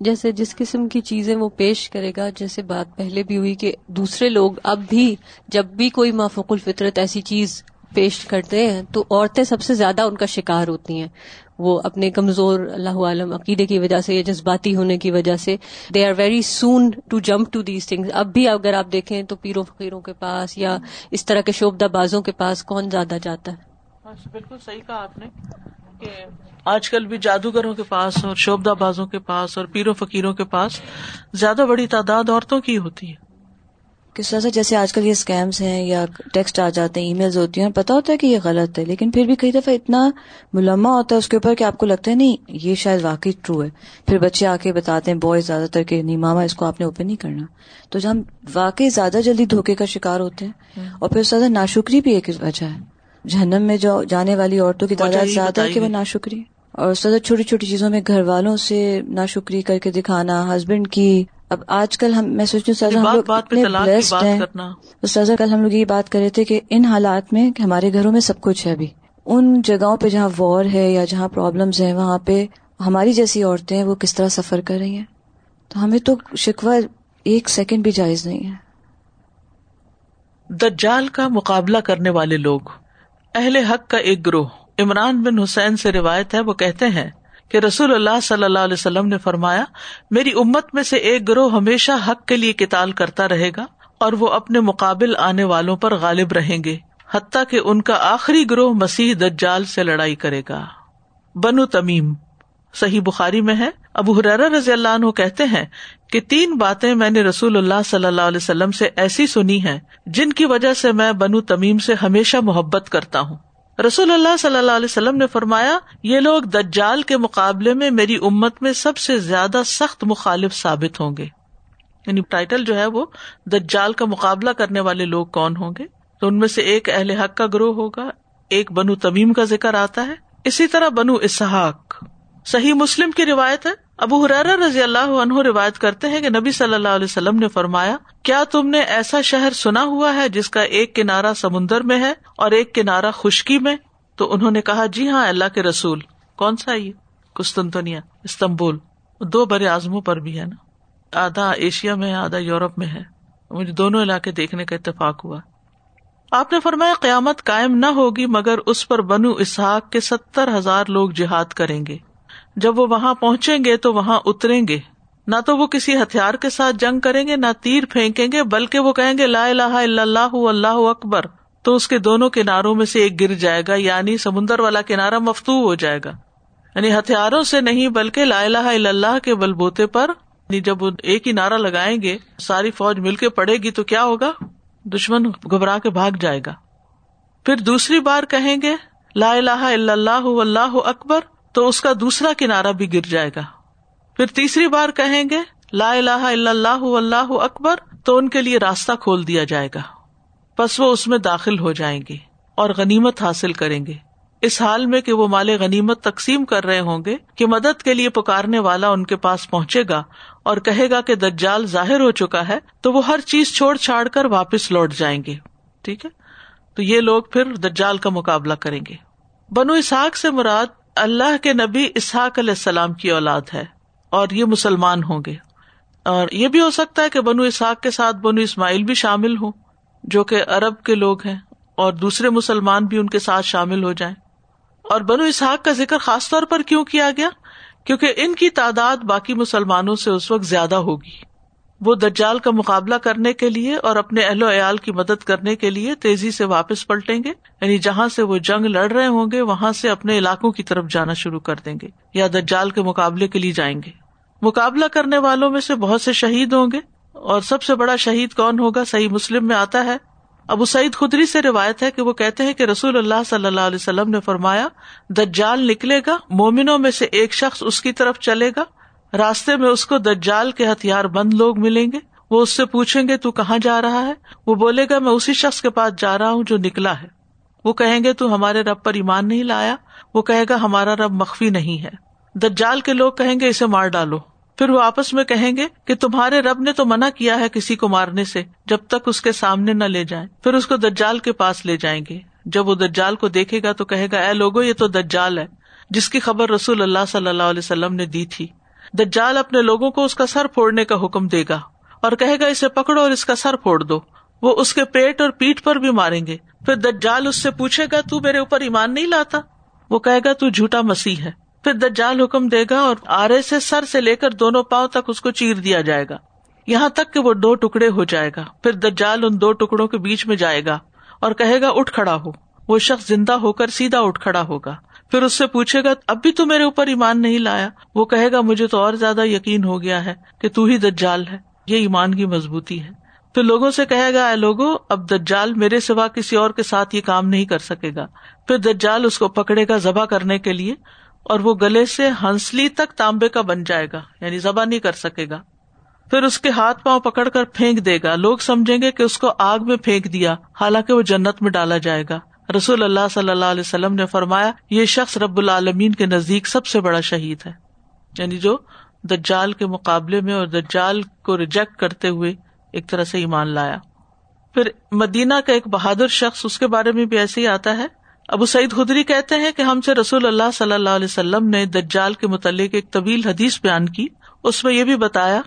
جیسے جس قسم کی چیزیں وہ پیش کرے گا، جیسے بات پہلے بھی ہوئی کہ دوسرے لوگ اب بھی جب بھی کوئی مافوق الفطرت ایسی چیز پیش کرتے ہیں تو عورتیں سب سے زیادہ ان کا شکار ہوتی ہیں۔ وہ اپنے کمزور اللہ عالم عقیدے کی وجہ سے یا جذباتی ہونے کی وجہ سے they are very soon to jump to these things اب بھی اگر آپ دیکھیں تو پیروں فقیروں کے پاس یا اس طرح کے شوبدہ بازوں کے پاس کون زیادہ جاتا ہے؟ ہاں، بالکل صحیح کہا آپ نے۔ آج کل بھی جادوگروں کے پاس اور شوبدہ بازوں کے پاس اور پیروں فقیروں کے پاس زیادہ بڑی تعداد عورتوں کی ہوتی ہے۔ کس طرح سے جیسے آج کل یہ اسکیمس ہیں یا ٹیکسٹ آ جاتے ہیں ای میلز ہوتی ہیں اور پتا ہوتا ہے کہ یہ غلط ہے لیکن پھر بھی کئی دفعہ اتنا ملما ہوتا ہے اس کے اوپر کہ آپ کو لگتا ہے نہیں یہ شاید واقعی ٹرو ہے۔ پھر بچے آ کے بتاتے ہیں بوائز زیادہ تر کہ نہیں ماما اس کو آپ نے اوپن نہیں کرنا۔ تو جب ہم واقعی زیادہ جلدی دھوکے کا شکار ہوتے ہیں اور پھر زیادہ ناشکری بھی ایک وجہ ہے۔ جہنم میں جو جانے والی عورتوں کی تعداد زیادہ ہے کہ وہ ناشکری اور زیادہ چھوٹی چھوٹی چیزوں میں گھر والوں سے ناشکری کر کے دکھانا ہسبینڈ کی۔ اب آج کل ہم میں سوچتی ہوں ہم لوگ اتنے کل ہم لوگ یہ بات کر رہے تھے کہ ان حالات میں ہمارے گھروں میں سب کچھ ہے ابھی۔ ان جگہوں پہ جہاں وار ہے یا جہاں پرابلمز ہیں وہاں پہ ہماری جیسی عورتیں وہ کس طرح سفر کر رہی ہیں؟ تو ہمیں تو شکوہ ایک سیکنڈ بھی جائز نہیں ہے۔ دجال کا مقابلہ کرنے والے لوگ۔ اہل حق کا ایک گروہ عمران بن حسین سے روایت ہے، وہ کہتے ہیں کہ رسول اللہ صلی اللہ علیہ وسلم نے فرمایا، میری امت میں سے ایک گروہ ہمیشہ حق کے لیے کتال کرتا رہے گا اور وہ اپنے مقابل آنے والوں پر غالب رہیں گے، حتیٰ کہ ان کا آخری گروہ مسیح دجال سے لڑائی کرے گا۔ بنو تمیم، صحیح بخاری میں ہے۔ ابو حرار رضی اللہ عنہ کہتے ہیں کہ تین باتیں میں نے رسول اللہ صلی اللہ علیہ وسلم سے ایسی سنی ہیں جن کی وجہ سے میں بنو تمیم سے ہمیشہ محبت کرتا ہوں۔ رسول اللہ صلی اللہ علیہ وسلم نے فرمایا، یہ لوگ دجال کے مقابلے میں میری امت میں سب سے زیادہ سخت مخالف ثابت ہوں گے۔ یعنی ٹائٹل جو ہے وہ، دجال کا مقابلہ کرنے والے لوگ کون ہوں گے؟ تو ان میں سے ایک اہل حق کا گروہ ہوگا، ایک بنو تمیم کا ذکر آتا ہے۔ اسی طرح بنو اسحاق۔ صحیح مسلم کی روایت ہے؟ ابو حرار رضی اللہ عنہ روایت کرتے ہیں کہ نبی صلی اللہ علیہ وسلم نے فرمایا، کیا تم نے ایسا شہر سنا ہوا ہے جس کا ایک کنارا سمندر میں ہے اور ایک کنارا خشکی میں؟ تو انہوں نے کہا جی ہاں اللہ کے رسول۔ کون سا یہ؟ کستنتنیا استنبول۔ دو بڑے اعظموں پر بھی ہے نا۔ آدھا ایشیا میں ہے، آدھا یورپ میں ہے۔ مجھے دونوں علاقے دیکھنے کا اتفاق ہوا۔ آپ نے فرمایا، قیامت قائم نہ ہوگی مگر اس پر بنو اسحاق کے ستر ہزار لوگ جہاد کریں گے۔ جب وہ وہاں پہنچیں گے تو وہاں اتریں گے۔ نہ تو وہ کسی ہتھیار کے ساتھ جنگ کریں گے، نہ تیر پھینکیں گے، بلکہ وہ کہیں گے، لا الہ الا اللہ اللہ اکبر۔ تو اس کے دونوں کناروں میں سے ایک گر جائے گا یعنی سمندر والا کنارا مفتو ہو جائے گا۔ یعنی ہتھیاروں سے نہیں، بلکہ لا الہ الا اللہ کے بل بوتے پر یعنی جب وہ ایک ہی نعرہ لگائیں گے، ساری فوج مل کے پڑے گی تو کیا ہوگا؟ دشمن گھبرا کے بھاگ جائے گا۔ پھر دوسری بار کہیں گے، لا الہ الا اللہ اللہ اکبر۔ تو اس کا دوسرا کنارا بھی گر جائے گا۔ پھر تیسری بار کہیں گے، لا الہ الا اللہ اللہ اکبر، تو ان کے لیے راستہ کھول دیا جائے گا۔ بس وہ اس میں داخل ہو جائیں گے اور غنیمت حاصل کریں گے۔ اس حال میں کہ وہ مال غنیمت تقسیم کر رہے ہوں گے کہ مدد کے لیے پکارنے والا ان کے پاس پہنچے گا اور کہے گا کہ دجال ظاہر ہو چکا ہے، تو وہ ہر چیز چھوڑ چھاڑ کر واپس لوٹ جائیں گے۔ ٹھیک ہے؟ تو یہ لوگ پھر دجال کا مقابلہ کریں گے۔ بنو اسحاق سے مراد اللہ کے نبی اسحاق علیہ السلام کی اولاد ہے اور یہ مسلمان ہوں گے۔ اور یہ بھی ہو سکتا ہے کہ بنو اسحاق کے ساتھ بنو اسماعیل بھی شامل ہوں، جو کہ ارب کے لوگ ہیں، اور دوسرے مسلمان بھی ان کے ساتھ شامل ہو جائیں۔ اور بنو اسحاق کا ذکر خاص طور پر کیوں کیا گیا؟ کیونکہ ان کی تعداد باقی مسلمانوں سے اس وقت زیادہ ہوگی۔ وہ دجال کا مقابلہ کرنے کے لیے اور اپنے اہل و عیال کی مدد کرنے کے لیے تیزی سے واپس پلٹیں گے۔ یعنی جہاں سے وہ جنگ لڑ رہے ہوں گے، وہاں سے اپنے علاقوں کی طرف جانا شروع کر دیں گے یا دجال کے مقابلے کے لیے جائیں گے۔ مقابلہ کرنے والوں میں سے بہت سے شہید ہوں گے۔ اور سب سے بڑا شہید کون ہوگا؟ صحیح مسلم میں آتا ہے۔ ابو سعید خدری سے روایت ہے کہ وہ کہتے ہیں کہ رسول اللہ صلی اللہ علیہ وسلم نے فرمایا، دجال نکلے گا، مومنوں میں سے ایک شخص اس کی طرف چلے گا۔ راستے میں اس کو دجال کے ہتھیار بند لوگ ملیں گے۔ وہ اس سے پوچھیں گے، تو کہاں جا رہا ہے؟ وہ بولے گا، میں اسی شخص کے پاس جا رہا ہوں جو نکلا ہے۔ وہ کہیں گے، تو ہمارے رب پر ایمان نہیں لایا۔ وہ کہے گا، ہمارا رب مخفی نہیں ہے۔ دجال کے لوگ کہیں گے، اسے مار ڈالو۔ پھر وہ آپس میں کہیں گے کہ تمہارے رب نے تو منع کیا ہے کسی کو مارنے سے، جب تک اس کے سامنے نہ لے جائیں۔ پھر اس کو دجال کے پاس لے جائیں گے۔ جب وہ دجال کو دیکھے گا، تو کہے گا، اے لوگو، یہ تو دجال ہے، جس کی خبر رسول اللہ صلی اللہ علیہ وسلم نے دی تھی۔ دجال اپنے لوگوں کو اس کا سر پھوڑنے کا حکم دے گا اور کہے گا، اسے پکڑو اور اس کا سر پھوڑ دو۔ وہ اس کے پیٹ اور پیٹ پر بھی ماریں گے۔ پھر دجال اس سے پوچھے گا، تو میرے اوپر ایمان نہیں لاتا؟ وہ کہے گا، تو جھوٹا مسیح ہے۔ پھر دجال حکم دے گا اور آرے سے سر سے لے کر دونوں پاؤں تک اس کو چیر دیا جائے گا۔ یہاں تک کہ وہ دو ٹکڑے ہو جائے گا۔ پھر دجال ان دو ٹکڑوں کے بیچ میں جائے گا اور کہے گا، اٹھ کھڑا ہو۔ وہ شخص زندہ ہو کر سیدھا اٹھ کھڑا ہوگا۔ پھر اس سے پوچھے گا، اب بھی تو میرے اوپر ایمان نہیں لایا؟ وہ کہے گا، مجھے تو اور زیادہ یقین ہو گیا ہے کہ تو ہی دجال ہے، یہ ایمان کی مضبوطی ہے۔ پھر لوگوں سے کہے گا، اے لوگو، اب دجال میرے سوا کسی اور کے ساتھ یہ کام نہیں کر سکے گا۔ پھر دجال اس کو پکڑے گا ذبح کرنے کے لیے، اور وہ گلے سے ہنسلی تک تانبے کا بن جائے گا یعنی ذبح نہیں کر سکے گا۔ پھر اس کے ہاتھ پاؤں پکڑ کر پھینک دے گا۔ لوگ سمجھیں گے کہ اس کو آگ میں پھینک دیا، حالانکہ وہ جنت میں ڈالا جائے گا۔ رسول اللہ صلی اللہ علیہ وسلم نے فرمایا، یہ شخص رب العالمین کے نزدیک سب سے بڑا شہید ہے۔ یعنی جو دجال کے مقابلے میں اور دجال کو ریجیکٹ کرتے ہوئے ایک طرح سے ایمان لایا۔ پھر مدینہ کا ایک بہادر شخص اس کے بارے میں بھی ایسے ہی آتا ہے۔ ابو سعید خدری کہتے ہیں کہ ہم سے رسول اللہ صلی اللہ علیہ وسلم نے دجال کے متعلق ایک طویل حدیث بیان کی۔ اس میں یہ بھی بتایا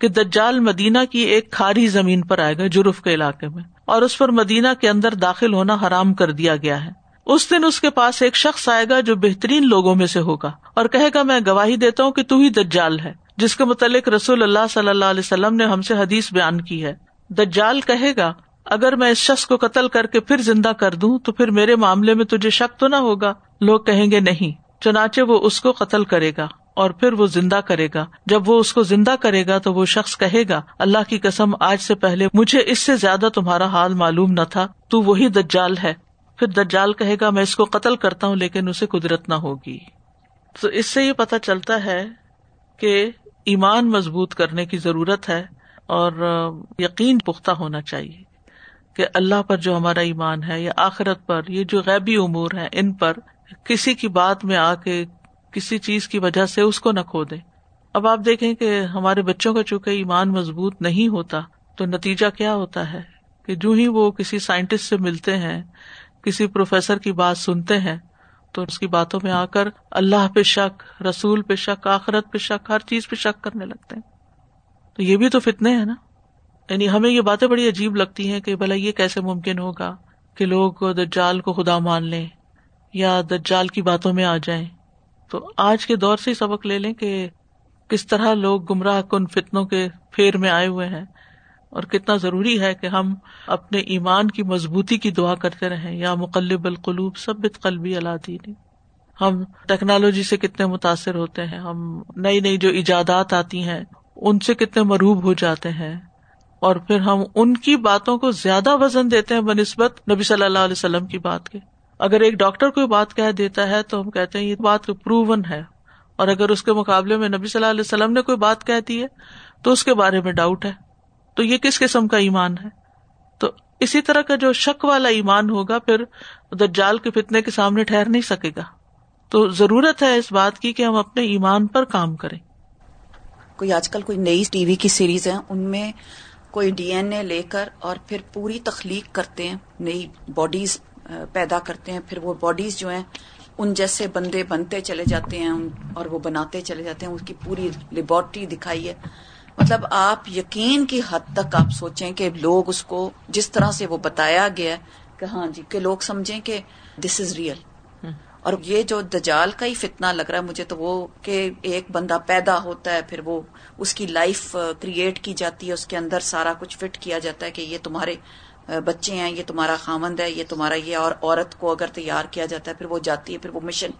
کہ دجال مدینہ کی ایک کھاری زمین پر آئے گا جرف کے علاقے میں، اور اس پر مدینہ کے اندر داخل ہونا حرام کر دیا گیا ہے۔ اس دن اس کے پاس ایک شخص آئے گا جو بہترین لوگوں میں سے ہوگا اور کہے گا، میں گواہی دیتا ہوں کہ تو ہی دجال ہے، جس کے متعلق رسول اللہ صلی اللہ علیہ وسلم نے ہم سے حدیث بیان کی ہے۔ دجال کہے گا، اگر میں اس شخص کو قتل کر کے پھر زندہ کر دوں، تو پھر میرے معاملے میں تجھے شک تو نہ ہوگا۔ لوگ کہیں گے، نہیں، چنانچہ وہ اس کو قتل کرے گا۔ اور پھر وہ زندہ کرے گا۔ جب وہ اس کو زندہ کرے گا تو وہ شخص کہے گا، اللہ کی قسم، آج سے پہلے مجھے اس سے زیادہ تمہارا حال معلوم نہ تھا، تو وہی دجال ہے۔ پھر دجال کہے گا، میں اس کو قتل کرتا ہوں، لیکن اسے قدرت نہ ہوگی۔ تو اس سے یہ پتا چلتا ہے کہ ایمان مضبوط کرنے کی ضرورت ہے اور یقین پختہ ہونا چاہیے کہ اللہ پر جو ہمارا ایمان ہے یا آخرت پر، یہ جو غیبی امور ہے ان پر کسی کی بات میں آ کے کسی چیز کی وجہ سے اس کو نہ کھو دے اب آپ دیکھیں کہ ہمارے بچوں کا چونکہ ایمان مضبوط نہیں ہوتا، تو نتیجہ کیا ہوتا ہے؟ کہ جو ہی وہ کسی سائنٹسٹ سے ملتے ہیں، کسی پروفیسر کی بات سنتے ہیں، تو اس کی باتوں میں آ کر اللہ پہ شک، رسول پہ شک، آخرت پہ شک، ہر چیز پہ شک کرنے لگتے ہیں۔ تو یہ بھی تو فتنے ہیں نا۔ یعنی ہمیں یہ باتیں بڑی عجیب لگتی ہیں کہ بھلا یہ کیسے ممکن ہوگا کہ لوگ دجال کو خدا مان لیں یا دجال کی باتوں میں آ جائیں۔ تو آج کے دور سے سبق لے لیں کہ کس طرح لوگ گمراہ کن فتنوں کے پھیر میں آئے ہوئے ہیں اور کتنا ضروری ہے کہ ہم اپنے ایمان کی مضبوطی کی دعا کرتے رہیں۔ یا مقلب القلوب سب قلبی اللہ دینی۔ ہم ٹیکنالوجی سے کتنے متاثر ہوتے ہیں۔ ہم نئی نئی جو ایجادات آتی ہیں، ان سے کتنے مروب ہو جاتے ہیں۔ اور پھر ہم ان کی باتوں کو زیادہ وزن دیتے ہیں بہ نسبت نبی صلی اللہ علیہ وسلم کی بات کے۔ اگر ایک ڈاکٹر کوئی بات کہہ دیتا ہے تو ہم کہتے ہیں یہ بات پروون ہے۔ اور اگر اس کے مقابلے میں نبی صلی اللہ علیہ وسلم نے کوئی بات کہتی ہے تو اس کے بارے میں ڈاؤٹ ہے۔ تو یہ کس قسم کا ایمان ہے؟ تو اسی طرح کا جو شک والا ایمان ہوگا، پھر دجال کے فتنے کے سامنے ٹھہر نہیں سکے گا۔ تو ضرورت ہے اس بات کی کہ ہم اپنے ایمان پر کام کریں۔ کوئی آج کل کوئی نئی ٹی وی کی سیریز ہے ان میں کوئی ڈی این اے لے کر اور پھر پوری تخلیق کرتے ہیں، نئی باڈیز پیدا کرتے ہیں، پھر وہ باڈیز جو ہیں، ان جیسے بندے بنتے چلے جاتے ہیں اور وہ بناتے چلے جاتے ہیں اس کی پوری لیبورٹری دکھائی ہے۔ مطلب آپ یقین کی حد تک آپ سوچیں کہ لوگ اس کو جس طرح سے وہ بتایا گیا کہ ہاں جی کہ لوگ سمجھیں کہ دس از ریئل اور یہ جو دجال کا ہی فتنا لگ رہا ہے مجھے تو وہ کہ ایک بندہ پیدا ہوتا ہے، پھر وہ اس کی لائف کریٹ کی جاتی ہے، اس کے اندر سارا کچھ فٹ کیا جاتا ہے کہ یہ تمہارے بچے ہیں، یہ تمہارا خامند ہے، یہ تمہارا یہ اور عورت کو اگر تیار کیا جاتا ہے، پھر وہ جاتی ہے، پھر وہ مشن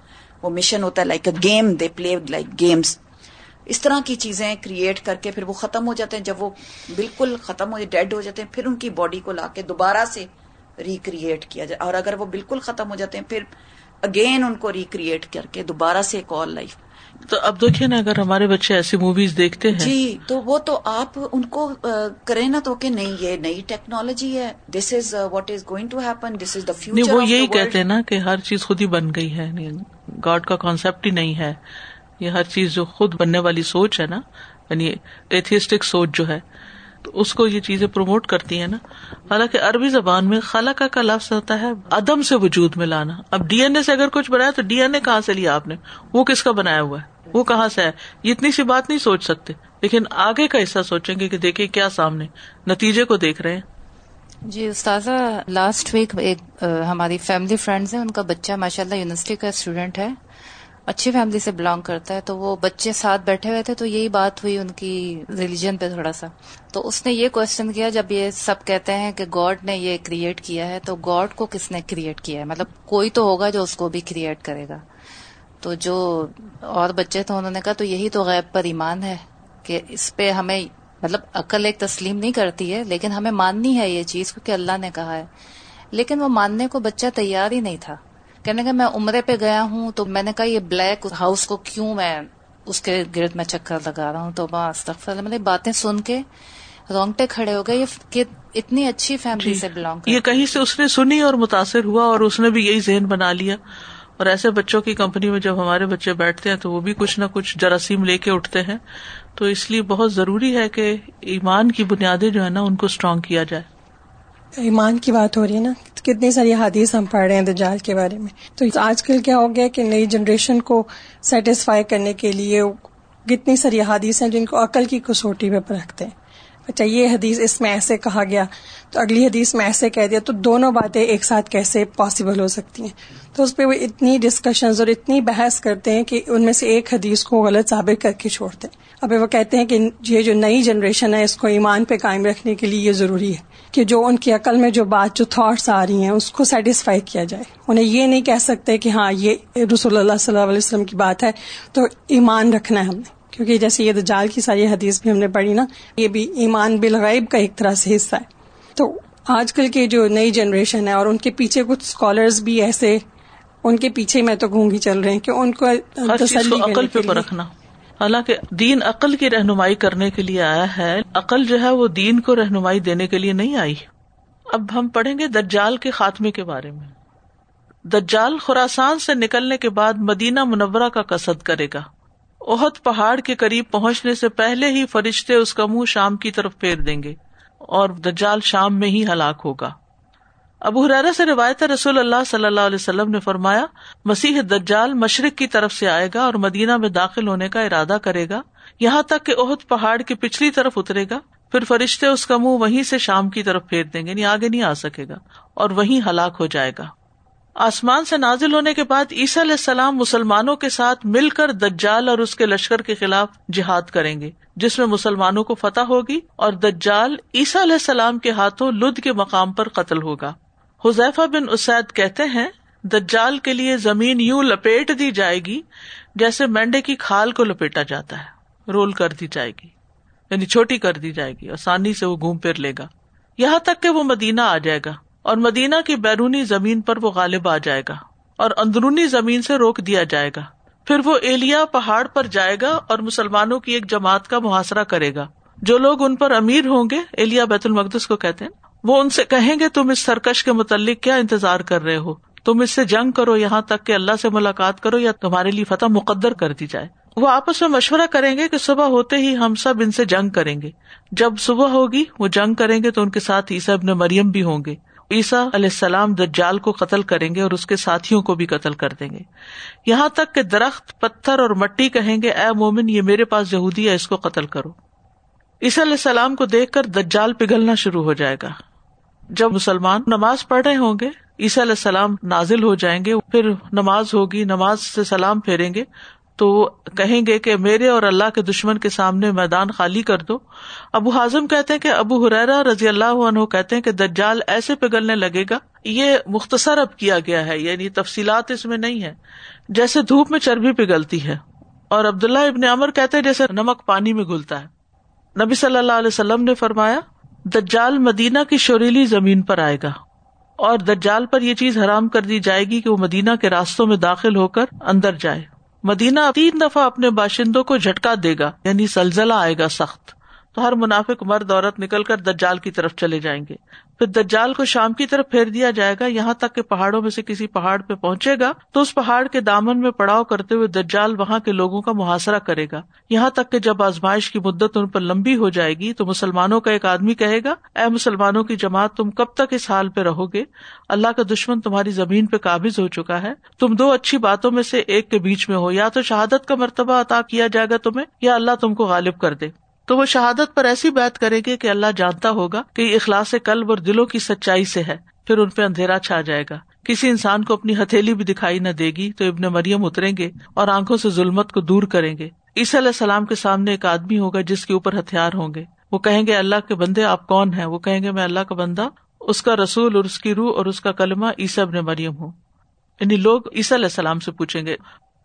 وہ مشن ہوتا ہے like a game they play like games اس طرح کی چیزیں کریٹ کر کے پھر وہ ختم ہو جاتے ہیں، جب وہ بالکل ختم ہو ڈیڈ ہو جاتے ہیں، پھر ان کی باڈی کو لا کے دوبارہ سے ریکریٹ کیا جائے۔ اور اگر وہ بالکل ختم ہو جاتے ہیں، پھر اگین ان کو ریکریٹ کر کے دوبارہ سے ایک اور لائف تو اب دیکھیے نا اگر ہمارے بچے ایسی موویز دیکھتے ہیں۔ جی تو وہ تو آپ ان کو کریں نا تو کہ نہیں یہ نئی ٹیکنالوجی ہے۔ This is what is going to happen this is the future وہ یہی کہتے ہیں نا کہ ہر چیز خود ہی بن گئی ہے۔ گاڈ کا کانسیپٹ ہی نہیں ہے۔ یہ ہر چیز جو خود بننے والی سوچ ہے نا یعنی ایتھیسٹک سوچ جو ہے۔ اس کو یہ چیزیں پروموٹ کرتی ہیں نا، حالانکہ عربی زبان میں خالہ کا لفظ ہوتا ہے عدم سے وجود میں لانا۔ اب ڈی این اے سے اگر کچھ بنایا تو ڈی این اے کہاں سے لیا آپ نے؟ وہ کس کا بنایا ہوا ہے؟ وہ کہاں سے ہے؟ یہ اتنی سی بات نہیں سوچ سکتے۔ لیکن آگے کا حصہ سوچیں گے کہ دیکھیں کیا سامنے، نتیجے کو دیکھ رہے ہیں۔ جی استاذہ لاسٹ ویک ایک ہماری فیملی فرینڈز ہیں، ان کا بچہ ماشاء اللہ یونیورسٹی کا اسٹوڈینٹ ہے۔ اچھی فیملی سے بلانگ کرتا ہے، تو وہ بچے ساتھ بیٹھے ہوئے تھے، تو یہی بات ہوئی ان کی ریلیجن پہ تھوڑا سا۔ تو اس نے یہ کوشچن کیا، جب یہ سب کہتے ہیں کہ گاڈ نے یہ کریٹ کیا ہے، تو گاڈ کو کس نے کریٹ کیا ہے؟ مطلب کوئی تو ہوگا جو اس کو بھی کریٹ کرے گا۔ تو جو اور بچے تھے، انہوں نے کہا تو یہی تو غیب پر ایمان ہے کہ اس پہ ہمیں مطلب عقل ایک تسلیم نہیں کرتی ہے، لیکن ہمیں ماننی ہے یہ چیز کیونکہ اللہ نے کہا ہے۔ لیکن وہ ماننے کو بچہ تیار ہی نہیں تھا۔ کہنے کا میں عمرے پہ گیا ہوں تو میں نے کہا یہ بلیک ہاؤس کو کیوں میں اس کے گرد میں چکر لگا رہا ہوں؟ تو بس مطلب باتیں سن کے رونگٹے کھڑے ہو گئے کہ اتنی اچھی فیملی جی، سے بلانگ یہ کہیں سے اس نے سنی اور متاثر ہوا اور اس نے بھی یہی ذہن بنا لیا؟ اور ایسے بچوں کی کمپنی میں جب ہمارے بچے بیٹھتے ہیں تو وہ بھی کچھ نہ کچھ جراثیم لے کے اٹھتے ہیں۔ تو اس لیے بہت ضروری ہے کہ ایمان کی بنیادیں جو ہے نا ان کو اسٹرانگ کیا جائے۔ ایمان کی بات ہو رہی ہے نا؟ کتنی ساری حادیث ہم پڑھ رہے ہیں دجال کے بارے میں۔ تو آج کل کیا ہو گیا کہ نئی جنریشن کو سیٹسفائی کرنے کے لیے کتنی ساری حادیث ہیں جن کو عقل کی کسوٹی پہ رکھتے ہیں۔ اچھا یہ حدیث اس میں ایسے کہا گیا، تو اگلی حدیث میں ایسے کہہ دیا، تو دونوں باتیں ایک ساتھ کیسے پاسبل ہو سکتی ہیں؟ تو اس پہ وہ اتنی ڈسکشنز اور اتنی بحث کرتے ہیں کہ ان میں سے ایک حدیث کو غلط ثابت کر کے چھوڑتے ہیں۔ اب وہ کہتے ہیں کہ یہ جو نئی جنریشن ہے اس کو ایمان پہ قائم رکھنے کے لیے یہ ضروری ہے کہ جو ان کی عقل میں جو بات جو تھاٹس آ رہی ہیں اس کو سیٹسفائی کیا جائے۔ انہیں یہ نہیں کہہ سکتے کہ ہاں یہ رسول اللہ صلی اللہ علیہ وسلم کی بات ہے تو ایمان رکھنا ہے ہم نے۔ کیونکہ جیسے یہ دجال کی ساری حدیث بھی ہم نے پڑھی نا یہ بھی ایمان بالغیب کا ایک طرح سے حصہ ہے۔ تو آج کل کی جو نئی جنریشن ہے اور ان کے پیچھے کچھ اسکالرز بھی ایسے ان کے پیچھے میں تو گونگی چل رہے ہیں کہ ان کو عقل پہ رکھنا۔ حالانکہ دین عقل کی رہنمائی کرنے کے لیے آیا ہے، عقل جو ہے وہ دین کو رہنمائی دینے کے لیے نہیں آئی۔ اب ہم پڑھیں گے دجال کے خاتمے کے بارے میں۔ دجال خوراسان سے نکلنے کے بعد مدینہ منورہ کا کسد کرے گا۔ اہت پہاڑ کے قریب پہنچنے سے پہلے ہی فرشتے اس کا منہ شام کی طرف پھیر دیں گے اور دجال شام میں ہی ہلاک ہوگا۔ ابو حرارا سے روایت رسول اللہ صلی اللہ علیہ وسلم نے فرمایا، مسیح دجال مشرق کی طرف سے آئے گا اور مدینہ میں داخل ہونے کا ارادہ کرے گا۔ یہاں تک کہ اہت پہاڑ کی پچھلی طرف اترے گا۔ پھر فرشتے اس کا منہ وہیں سے شام کی طرف پھیر دیں گے یعنی آگے نہیں آ سکے گا اور وہیں ہلاک ہو جائے گا۔ آسمان سے نازل ہونے کے بعد عیسی علیہ السلام مسلمانوں کے ساتھ مل کر دجال اور اس کے لشکر کے خلاف جہاد کریں گے، جس میں مسلمانوں کو فتح ہوگی اور دجال عیسیٰ علیہ السلام کے ہاتھوں لد کے مقام پر قتل ہوگا۔ حذیفہ بن اسید کہتے ہیں، دجال کے لیے زمین یوں لپیٹ دی جائے گی جیسے مینڈے کی کھال کو لپیٹا جاتا ہے، رول کر دی جائے گی یعنی چھوٹی کر دی جائے گی، آسانی سے وہ گھوم پھر لے گا۔ یہاں تک کہ وہ مدینہ آ جائے گا اور مدینہ کی بیرونی زمین پر وہ غالب آ جائے گا اور اندرونی زمین سے روک دیا جائے گا۔ پھر وہ ایلیا پہاڑ پر جائے گا اور مسلمانوں کی ایک جماعت کا محاصرہ کرے گا۔ جو لوگ ان پر امیر ہوں گے، ایلیا بیت المقدس کو کہتے ہیں۔ وہ ان سے کہیں گے، تم اس سرکش کے متعلق کیا انتظار کر رہے ہو؟ تم اس سے جنگ کرو، یہاں تک کہ اللہ سے ملاقات کرو، یا تمہارے لیے فتح مقدر کر دی جائے. وہ آپس میں مشورہ کریں گے کہ صبح ہوتے ہی ہم سب ان سے جنگ کریں گے۔ جب صبح ہوگی، وہ جنگ کریں گے تو ان کے ساتھ عیسیٰ ابن مریم بھی ہوں گے۔ عیسیٰ علیہ السلام دجال کو قتل کریں گے اور اس کے ساتھیوں کو بھی قتل کر دیں گے۔ یہاں تک کہ درخت، پتھر اور مٹی کہیں گے، اے مومن، یہ میرے پاس یہودی ہے، اس کو قتل کرو۔ عیسیٰ علیہ السلام کو دیکھ کر دجال پگھلنا شروع ہو جائے گا۔ جب مسلمان نماز پڑھ رہے ہوں گے، عیسیٰ علیہ السلام نازل ہو جائیں گے، پھر نماز ہوگی، نماز سے سلام پھیریں گے، تو کہیں گے کہ میرے اور اللہ کے دشمن کے سامنے میدان خالی کر دو۔ ابو ہاضم کہتے ہیں کہ ابو حریرا رضی اللہ عنہ کہتے ہیں کہ دجال ایسے پگلنے لگے گا۔ یہ مختصر اب کیا گیا ہے یعنی تفصیلات اس میں نہیں ہے جیسے دھوپ میں چربی پگھلتی ہے، اور عبداللہ ابن عمر کہتے جیسے نمک پانی میں گلتا ہے۔ نبی صلی اللہ علیہ وسلم نے فرمایا دجال مدینہ کی شوریلی زمین پر آئے گا اور دجال پر یہ چیز حرام کر دی جائے گی کہ وہ مدینہ کے راستوں میں داخل ہو کر اندر جائے۔ مدینہ تین دفعہ اپنے باشندوں کو جھٹکا دے گا یعنی سلزلہ آئے گا سخت۔ تو ہر منافق مرد عورت نکل کر دجال کی طرف چلے جائیں گے۔ پھر دجال کو شام کی طرف پھیر دیا جائے گا، یہاں تک کہ پہاڑوں میں سے کسی پہاڑ پہ پہنچے گا تو اس پہاڑ کے دامن میں پڑاؤ کرتے ہوئے دجال وہاں کے لوگوں کا محاصرہ کرے گا۔ یہاں تک کہ جب آزمائش کی مدت ان پر لمبی ہو جائے گی تو مسلمانوں کا ایک آدمی کہے گا، اے مسلمانوں کی جماعت، تم کب تک اس حال پہ رہو گے؟ اللہ کا دشمن تمہاری زمین پہ قابض ہو چکا ہے۔ تم دو اچھی باتوں میں سے ایک کے بیچ میں ہو، یا تو شہادت کا مرتبہ عطا کیا جائے گا تمہیں، یا اللہ تم کو غالب کر دے۔ تو وہ شہادت پر ایسی بات کرے گی کہ اللہ جانتا ہوگا کہ یہ اخلاص قلب اور دلوں کی سچائی سے ہے، پھر ان پہ اندھیرا چھا جائے گا۔ کسی انسان کو اپنی ہتھیلی بھی دکھائی نہ دے گی تو ابن مریم اتریں گے اور آنکھوں سے ظلمت کو دور کریں گے۔ عیسی علیہ السلام کے سامنے ایک آدمی ہوگا جس کے اوپر ہتھیار ہوں گے۔ وہ کہیں گے، اللہ کے بندے آپ کون ہیں؟ وہ کہیں گے، میں اللہ کا بندہ، اس کا رسول اور اس کی روح اور اس کا کلمہ عیسی ابن مریم ہوں۔ یعنی لوگ عیسی علیہ السلام سے پوچھیں گے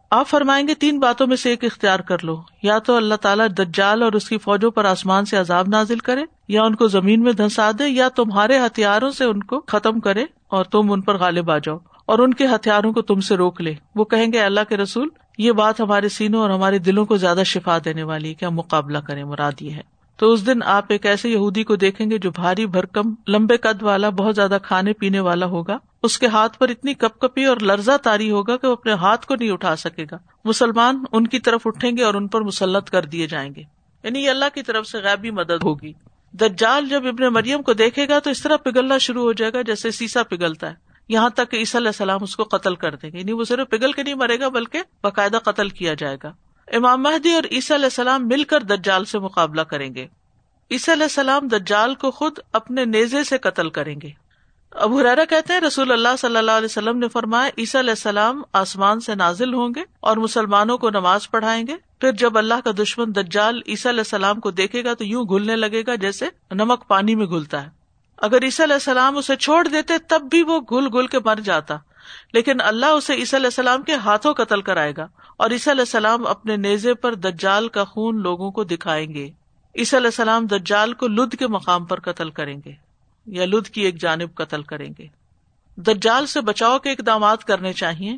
آپ فرمائیں گے تین باتوں میں سے ایک اختیار کر لو۔ یا تو اللہ تعالیٰ دجال اور اس کی فوجوں پر آسمان سے عذاب نازل کرے، یا ان کو زمین میں دھنسا دے، یا تمہارے ہتھیاروں سے ان کو ختم کرے اور تم ان پر غالب آ جاؤ۔ اور ان کے ہتھیاروں کو تم سے روک لے۔ وہ کہیں گے اللہ کے رسول، یہ بات ہمارے سینوں اور ہمارے دلوں کو زیادہ شفا دینے والی ہے، کیا مقابلہ کرے مراد یہ ہے۔ تو اس دن آپ ایک ایسے یہودی کو دیکھیں گے جو بھاری، بھرکم، لمبے قد والا، بہت زیادہ کھانے پینے والا ہوگا۔ اس کے ہاتھ پر اتنی کپ کپی اور لرزہ تاری ہوگا کہ وہ اپنے ہاتھ کو نہیں اٹھا سکے گا۔ مسلمان ان کی طرف اٹھیں گے اور ان پر مسلط کر دیے جائیں گے۔ یعنی یہ اللہ کی طرف سے غیبی مدد ہوگی۔ دجال جب ابن مریم کو دیکھے گا تو اس طرح پگھلنا شروع ہو جائے گا جیسے سیسا پگھلتا ہے۔ یہاں تک کہ عیسیٰ علیہ السلام اس کو قتل کر دیں گے۔ یعنی وہ صرف پگھل کے نہیں مرے گا بلکہ باقاعدہ قتل کیا جائے گا۔ امام مہدی اور عیسیٰ علیہ السلام مل کر دجال سے مقابلہ کریں گے۔ عیسیٰ علیہ السلام دجال کو خود اپنے نیزے سے قتل کریں گے۔ اب حرارا کہتے ہیں رسول اللہ صلی اللہ علیہ وسلم نے فرمایا، عیسیٰ علیہ السلام آسمان سے نازل ہوں گے اور مسلمانوں کو نماز پڑھائیں گے۔ پھر جب اللہ کا دشمن دجال عیسیٰ علیہ السلام کو دیکھے گا تو یوں گھلنے لگے گا جیسے نمک پانی میں گھلتا ہے۔ اگر عیسیٰ علیہ السلام اسے چھوڑ دیتے تب بھی وہ گل گل کے مر جاتا۔ لیکن اللہ اسے عیسیٰ علیہ السلام کے ہاتھوں قتل کرائے گا اور عیسیٰ علیہ السلام اپنے نیزے پر دجال کا خون لوگوں کو دکھائیں گے۔ عیسیٰ علیہ السلام دجال کو لد کے مقام پر قتل کریں گے۔ یا لد کی ایک جانب قتل کریں گے۔ دجال سے بچاؤ کے اقدامات کرنے چاہیے۔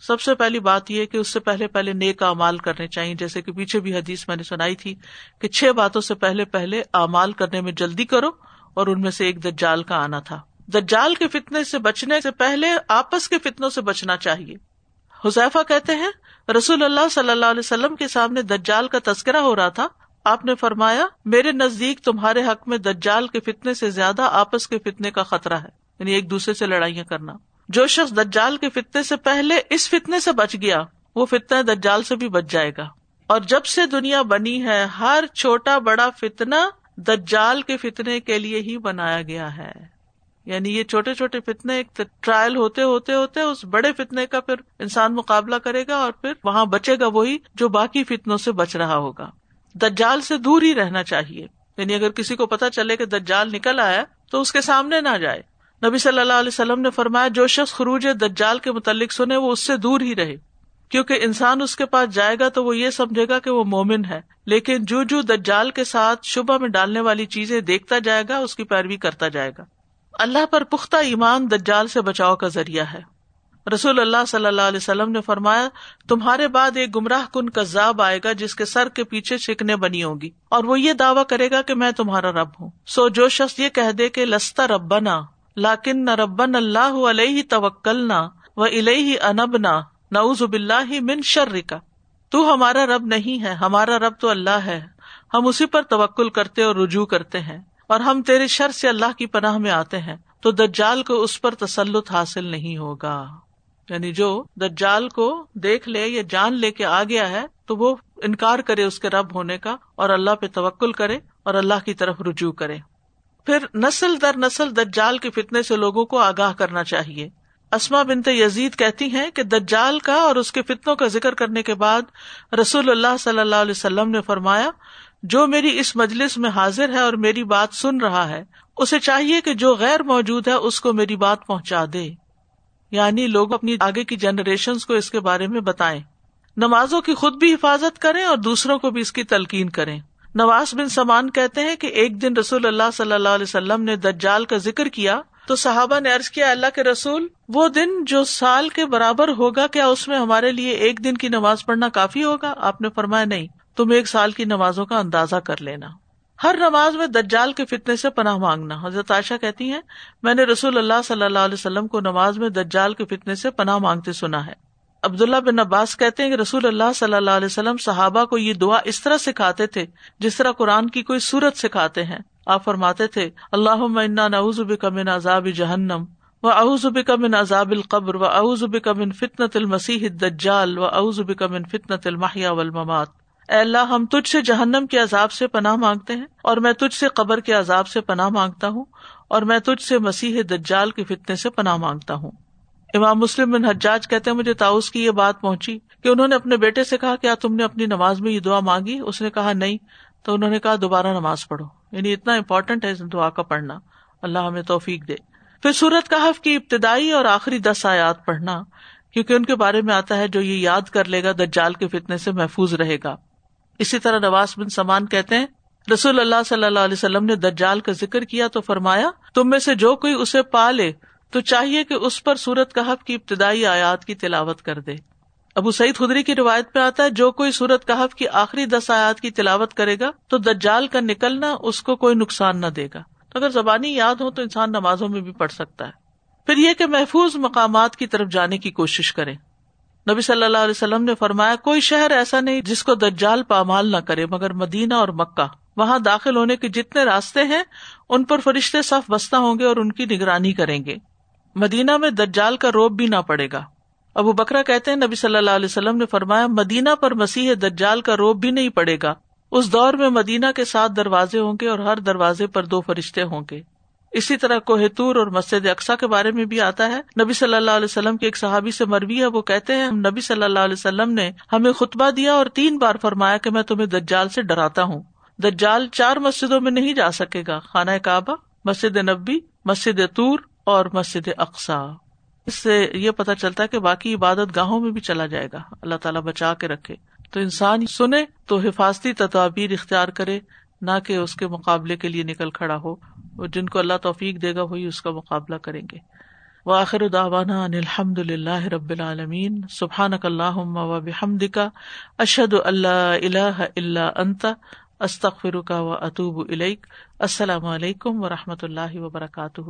سب سے پہلی بات یہ کہ اس سے پہلے پہلے نیک امال کرنے چاہیے۔ جیسے کہ پیچھے بھی حدیث میں نے سنائی تھی کہ چھ باتوں سے پہلے پہلے امال کرنے میں جلدی کرو اور ان میں سے ایک دجال کا آنا تھا۔ دجال کے فتنے سے بچنے سے پہلے آپس کے فتنوں سے بچنا چاہیے۔ حذیفہ کہتے ہیں، رسول اللہ صلی اللہ علیہ وسلم کے سامنے دجال کا تذکرہ ہو رہا تھا۔ آپ نے فرمایا، میرے نزدیک تمہارے حق میں دجال کے فتنے سے زیادہ آپس کے فتنے کا خطرہ ہے یعنی ایک دوسرے سے لڑائیاں کرنا۔ جو شخص دجال کے فتنے سے پہلے اس فتنے سے بچ گیا، وہ فتنا دجال سے بھی بچ جائے گا۔ اور جب سے دنیا بنی ہے، ہر چھوٹا بڑا فتنا دجال کے فتنے کے لیے ہی بنایا گیا ہے۔ یعنی یہ چھوٹے چھوٹے فتنے ایک ٹرائل ہوتے ہوتے ہوتے اس بڑے فتنے کا پھر انسان مقابلہ کرے گا اور پھر وہاں بچے گا وہی جو باقی فتنوں سے بچ رہا ہوگا۔ دجال سے دور ہی رہنا چاہیے۔ یعنی اگر کسی کو پتا چلے کہ دجال نکل آیا تو اس کے سامنے نہ جائے۔ نبی صلی اللہ علیہ وسلم نے فرمایا، جو شخص خروج دجال کے متعلق سنے، وہ اس سے دور ہی رہے۔ کیونکہ انسان اس کے پاس جائے گا تو وہ یہ سمجھے گا کہ وہ مومن ہے۔ لیکن جو جو دجال کے ساتھ شبہ میں ڈالنے والی چیزیں دیکھتا جائے گا، اس کی پیروی کرتا جائے گا۔ اللہ پر پختہ ایمان دجال سے بچاؤ کا ذریعہ ہے۔ رسول اللہ صلی اللہ علیہ وسلم نے فرمایا، تمہارے بعد ایک گمراہ کن کذاب آئے گا جس کے سر کے پیچھے شکنے بنی ہوگی، اور وہ یہ دعویٰ کرے گا کہ میں تمہارا رب ہوں۔ سو جو شخص یہ کہہ دے کہ لستا ربنا، لاکن نہ ربن اللہ علیہ توکل نہ و الہ انبنا، نعوذ باللہ من شر کا تو ہمارا رب نہیں ہے، ہمارا رب تو اللہ ہے۔ ہم اسی پر توکل کرتے اور رجوع کرتے ہیں، اور ہم تیرے شر سے اللہ کی پناہ میں آتے ہیں۔ تو دجال کو اس پر تسلط حاصل نہیں ہوگا۔ یعنی جو دجال کو دیکھ لے یا جان لے کے آ گیا ہے، تو وہ انکار کرے اس کے رب ہونے کا اور اللہ پہ توکل کرے اور اللہ کی طرف رجوع کرے۔ پھر نسل در نسل دجال کے فتنے سے لوگوں کو آگاہ کرنا چاہیے۔ اسما بنت یزید کہتی ہیں کہ دجال کا اور اس کے فتنوں کا ذکر کرنے کے بعد رسول اللہ صلی اللہ علیہ وسلم نے فرمایا، جو میری اس مجلس میں حاضر ہے اور میری بات سن رہا ہے، اسے چاہیے کہ جو غیر موجود ہے اس کو میری بات پہنچا دے۔ یعنی لوگ اپنی آگے کی جنریشن کو اس کے بارے میں بتائیں۔ نمازوں کی خود بھی حفاظت کریں اور دوسروں کو بھی اس کی تلقین کریں۔ نواز بن سمان کہتے ہیں کہ ایک دن رسول اللہ صلی اللہ علیہ وسلم نے دجال کا ذکر کیا تو صحابہ نے ارض کیا، اللہ کے رسول، وہ دن جو سال کے برابر ہوگا، کیا اس میں ہمارے لیے ایک دن کی نماز پڑھنا کافی ہوگا؟ آپ نے فرمایا، نہیں، تم ایک سال کی نمازوں کا اندازہ کر لینا۔ ہر نماز میں دجال کے فتنے سے پناہ مانگنا۔ حضرت عائشہ کہتی ہیں، میں نے رسول اللہ صلی اللہ علیہ وسلم کو نماز میں دجال کے فتنے سے پناہ مانگتے سنا ہے۔ عبداللہ بن عباس کہتے ہیں کہ رسول اللہ صلی اللہ علیہ وسلم صحابہ کو یہ دعا اس طرح سکھاتے تھے، جس طرح قرآن کی کوئی صورت سکھاتے ہیں۔ آپ فرماتے تھے اللہ نعوذ بک من عذاب جہنم، و اعوذ بک من عذاب القبر، و اعوذ بک من فتنة المسیح الدجال، و اعوذ بک من فتنة المحیا والممات۔ اے اللہ، ہم تجھ سے جہنم کے عذاب سے پناہ مانگتے ہیں، اور میں تجھ سے قبر کے عذاب سے پناہ مانگتا ہوں، اور میں تجھ سے مسیح دجال کے فتنے سے پناہ مانگتا ہوں۔ امام مسلم بن حجاج کہتے ہیں، مجھے تاؤس کی یہ بات پہنچی کہ انہوں نے اپنے بیٹے سے کہا، کیا تم نے اپنی نماز میں یہ دعا مانگی؟ اس نے کہا، نہیں۔ تو انہوں نے کہا، دوبارہ نماز پڑھو۔ یعنی اتنا امپورٹنٹ ہے دعا کا پڑھنا۔ اللہ ہمیں توفیق دے۔ پھر سورت کہف کی ابتدائی اور آخری دس آیات پڑھنا، کیونکہ ان کے بارے میں آتا ہے، جو یہ یاد کر لے گا، دجال کے فتنے سے محفوظ رہے گا۔ اسی طرح نواز بن سمان کہتے ہیں، رسول اللہ صلی اللہ علیہ وسلم نے دجال کا ذکر کیا تو فرمایا، تم میں سے جو کوئی اسے پا لے تو چاہیے کہ اس پر سورت کہف کی ابتدائی آیات کی تلاوت کر دے۔ ابو سعید خدری کی روایت پہ آتا ہے، جو کوئی سورت کہف کی آخری دس آیات کی تلاوت کرے گا تو دجال کا نکلنا اس کو کوئی نقصان نہ دے گا۔ تو اگر زبانی یاد ہو تو انسان نمازوں میں بھی پڑھ سکتا ہے۔ پھر یہ کہ محفوظ مقامات کی طرف جانے کی کوشش کرے نبی صلی اللہ علیہ وسلم نے فرمایا، کوئی شہر ایسا نہیں جس کو دجال پامال نہ کرے، مگر مدینہ اور مکہ۔ وہاں داخل ہونے کے جتنے راستے ہیں، ان پر فرشتے صف بستہ ہوں گے اور ان کی نگرانی کریں گے۔ مدینہ میں دجال کا روب بھی نہ پڑے گا۔ ابو بکرا کہتے ہیں، نبی صلی اللہ علیہ وسلم نے فرمایا، مدینہ پر مسیح دجال کا روب بھی نہیں پڑے گا۔ اس دور میں مدینہ کے ساتھ دروازے ہوں گے اور ہر دروازے پر دو فرشتے ہوں گے۔ اسی طرح کوہتور اور مسجد اقسا کے بارے میں بھی آتا ہے۔ نبی صلی اللہ علیہ وسلم کے ایک صحابی سے مربی ہے، وہ کہتے ہیں، نبی صلی اللہ علیہ وسلم نے ہمیں خطبہ دیا اور تین بار فرمایا کہ میں تمہیں دجال سے ڈراتا ہوں۔ دجال چار مسجدوں میں نہیں جا سکے گا، خانہ کعبہ، مسجد نبی مسجد طور اور مسجد اقسا اس سے یہ پتا چلتا ہے کہ باقی عبادت گاہوں میں بھی چلا جائے گا۔ اللہ تعالیٰ بچا کے رکھے۔ تو انسان سنے تو حفاظتی تدابیر اختیار کرے، نہ کہ اس کے مقابلے کے لیے نکل کھڑا ہو۔ جن کو اللہ توفیق دے گا وہی اس کا مقابلہ کریں گے۔ واخر داوانا الحمد للہ رب العالمین۔ سبحان اللہ و بحمد کا اشد اللہ اللہ اللہ انت۔ استخ کا و اطوب السلام علیکم و رحمۃ اللہ وبرکاتہ۔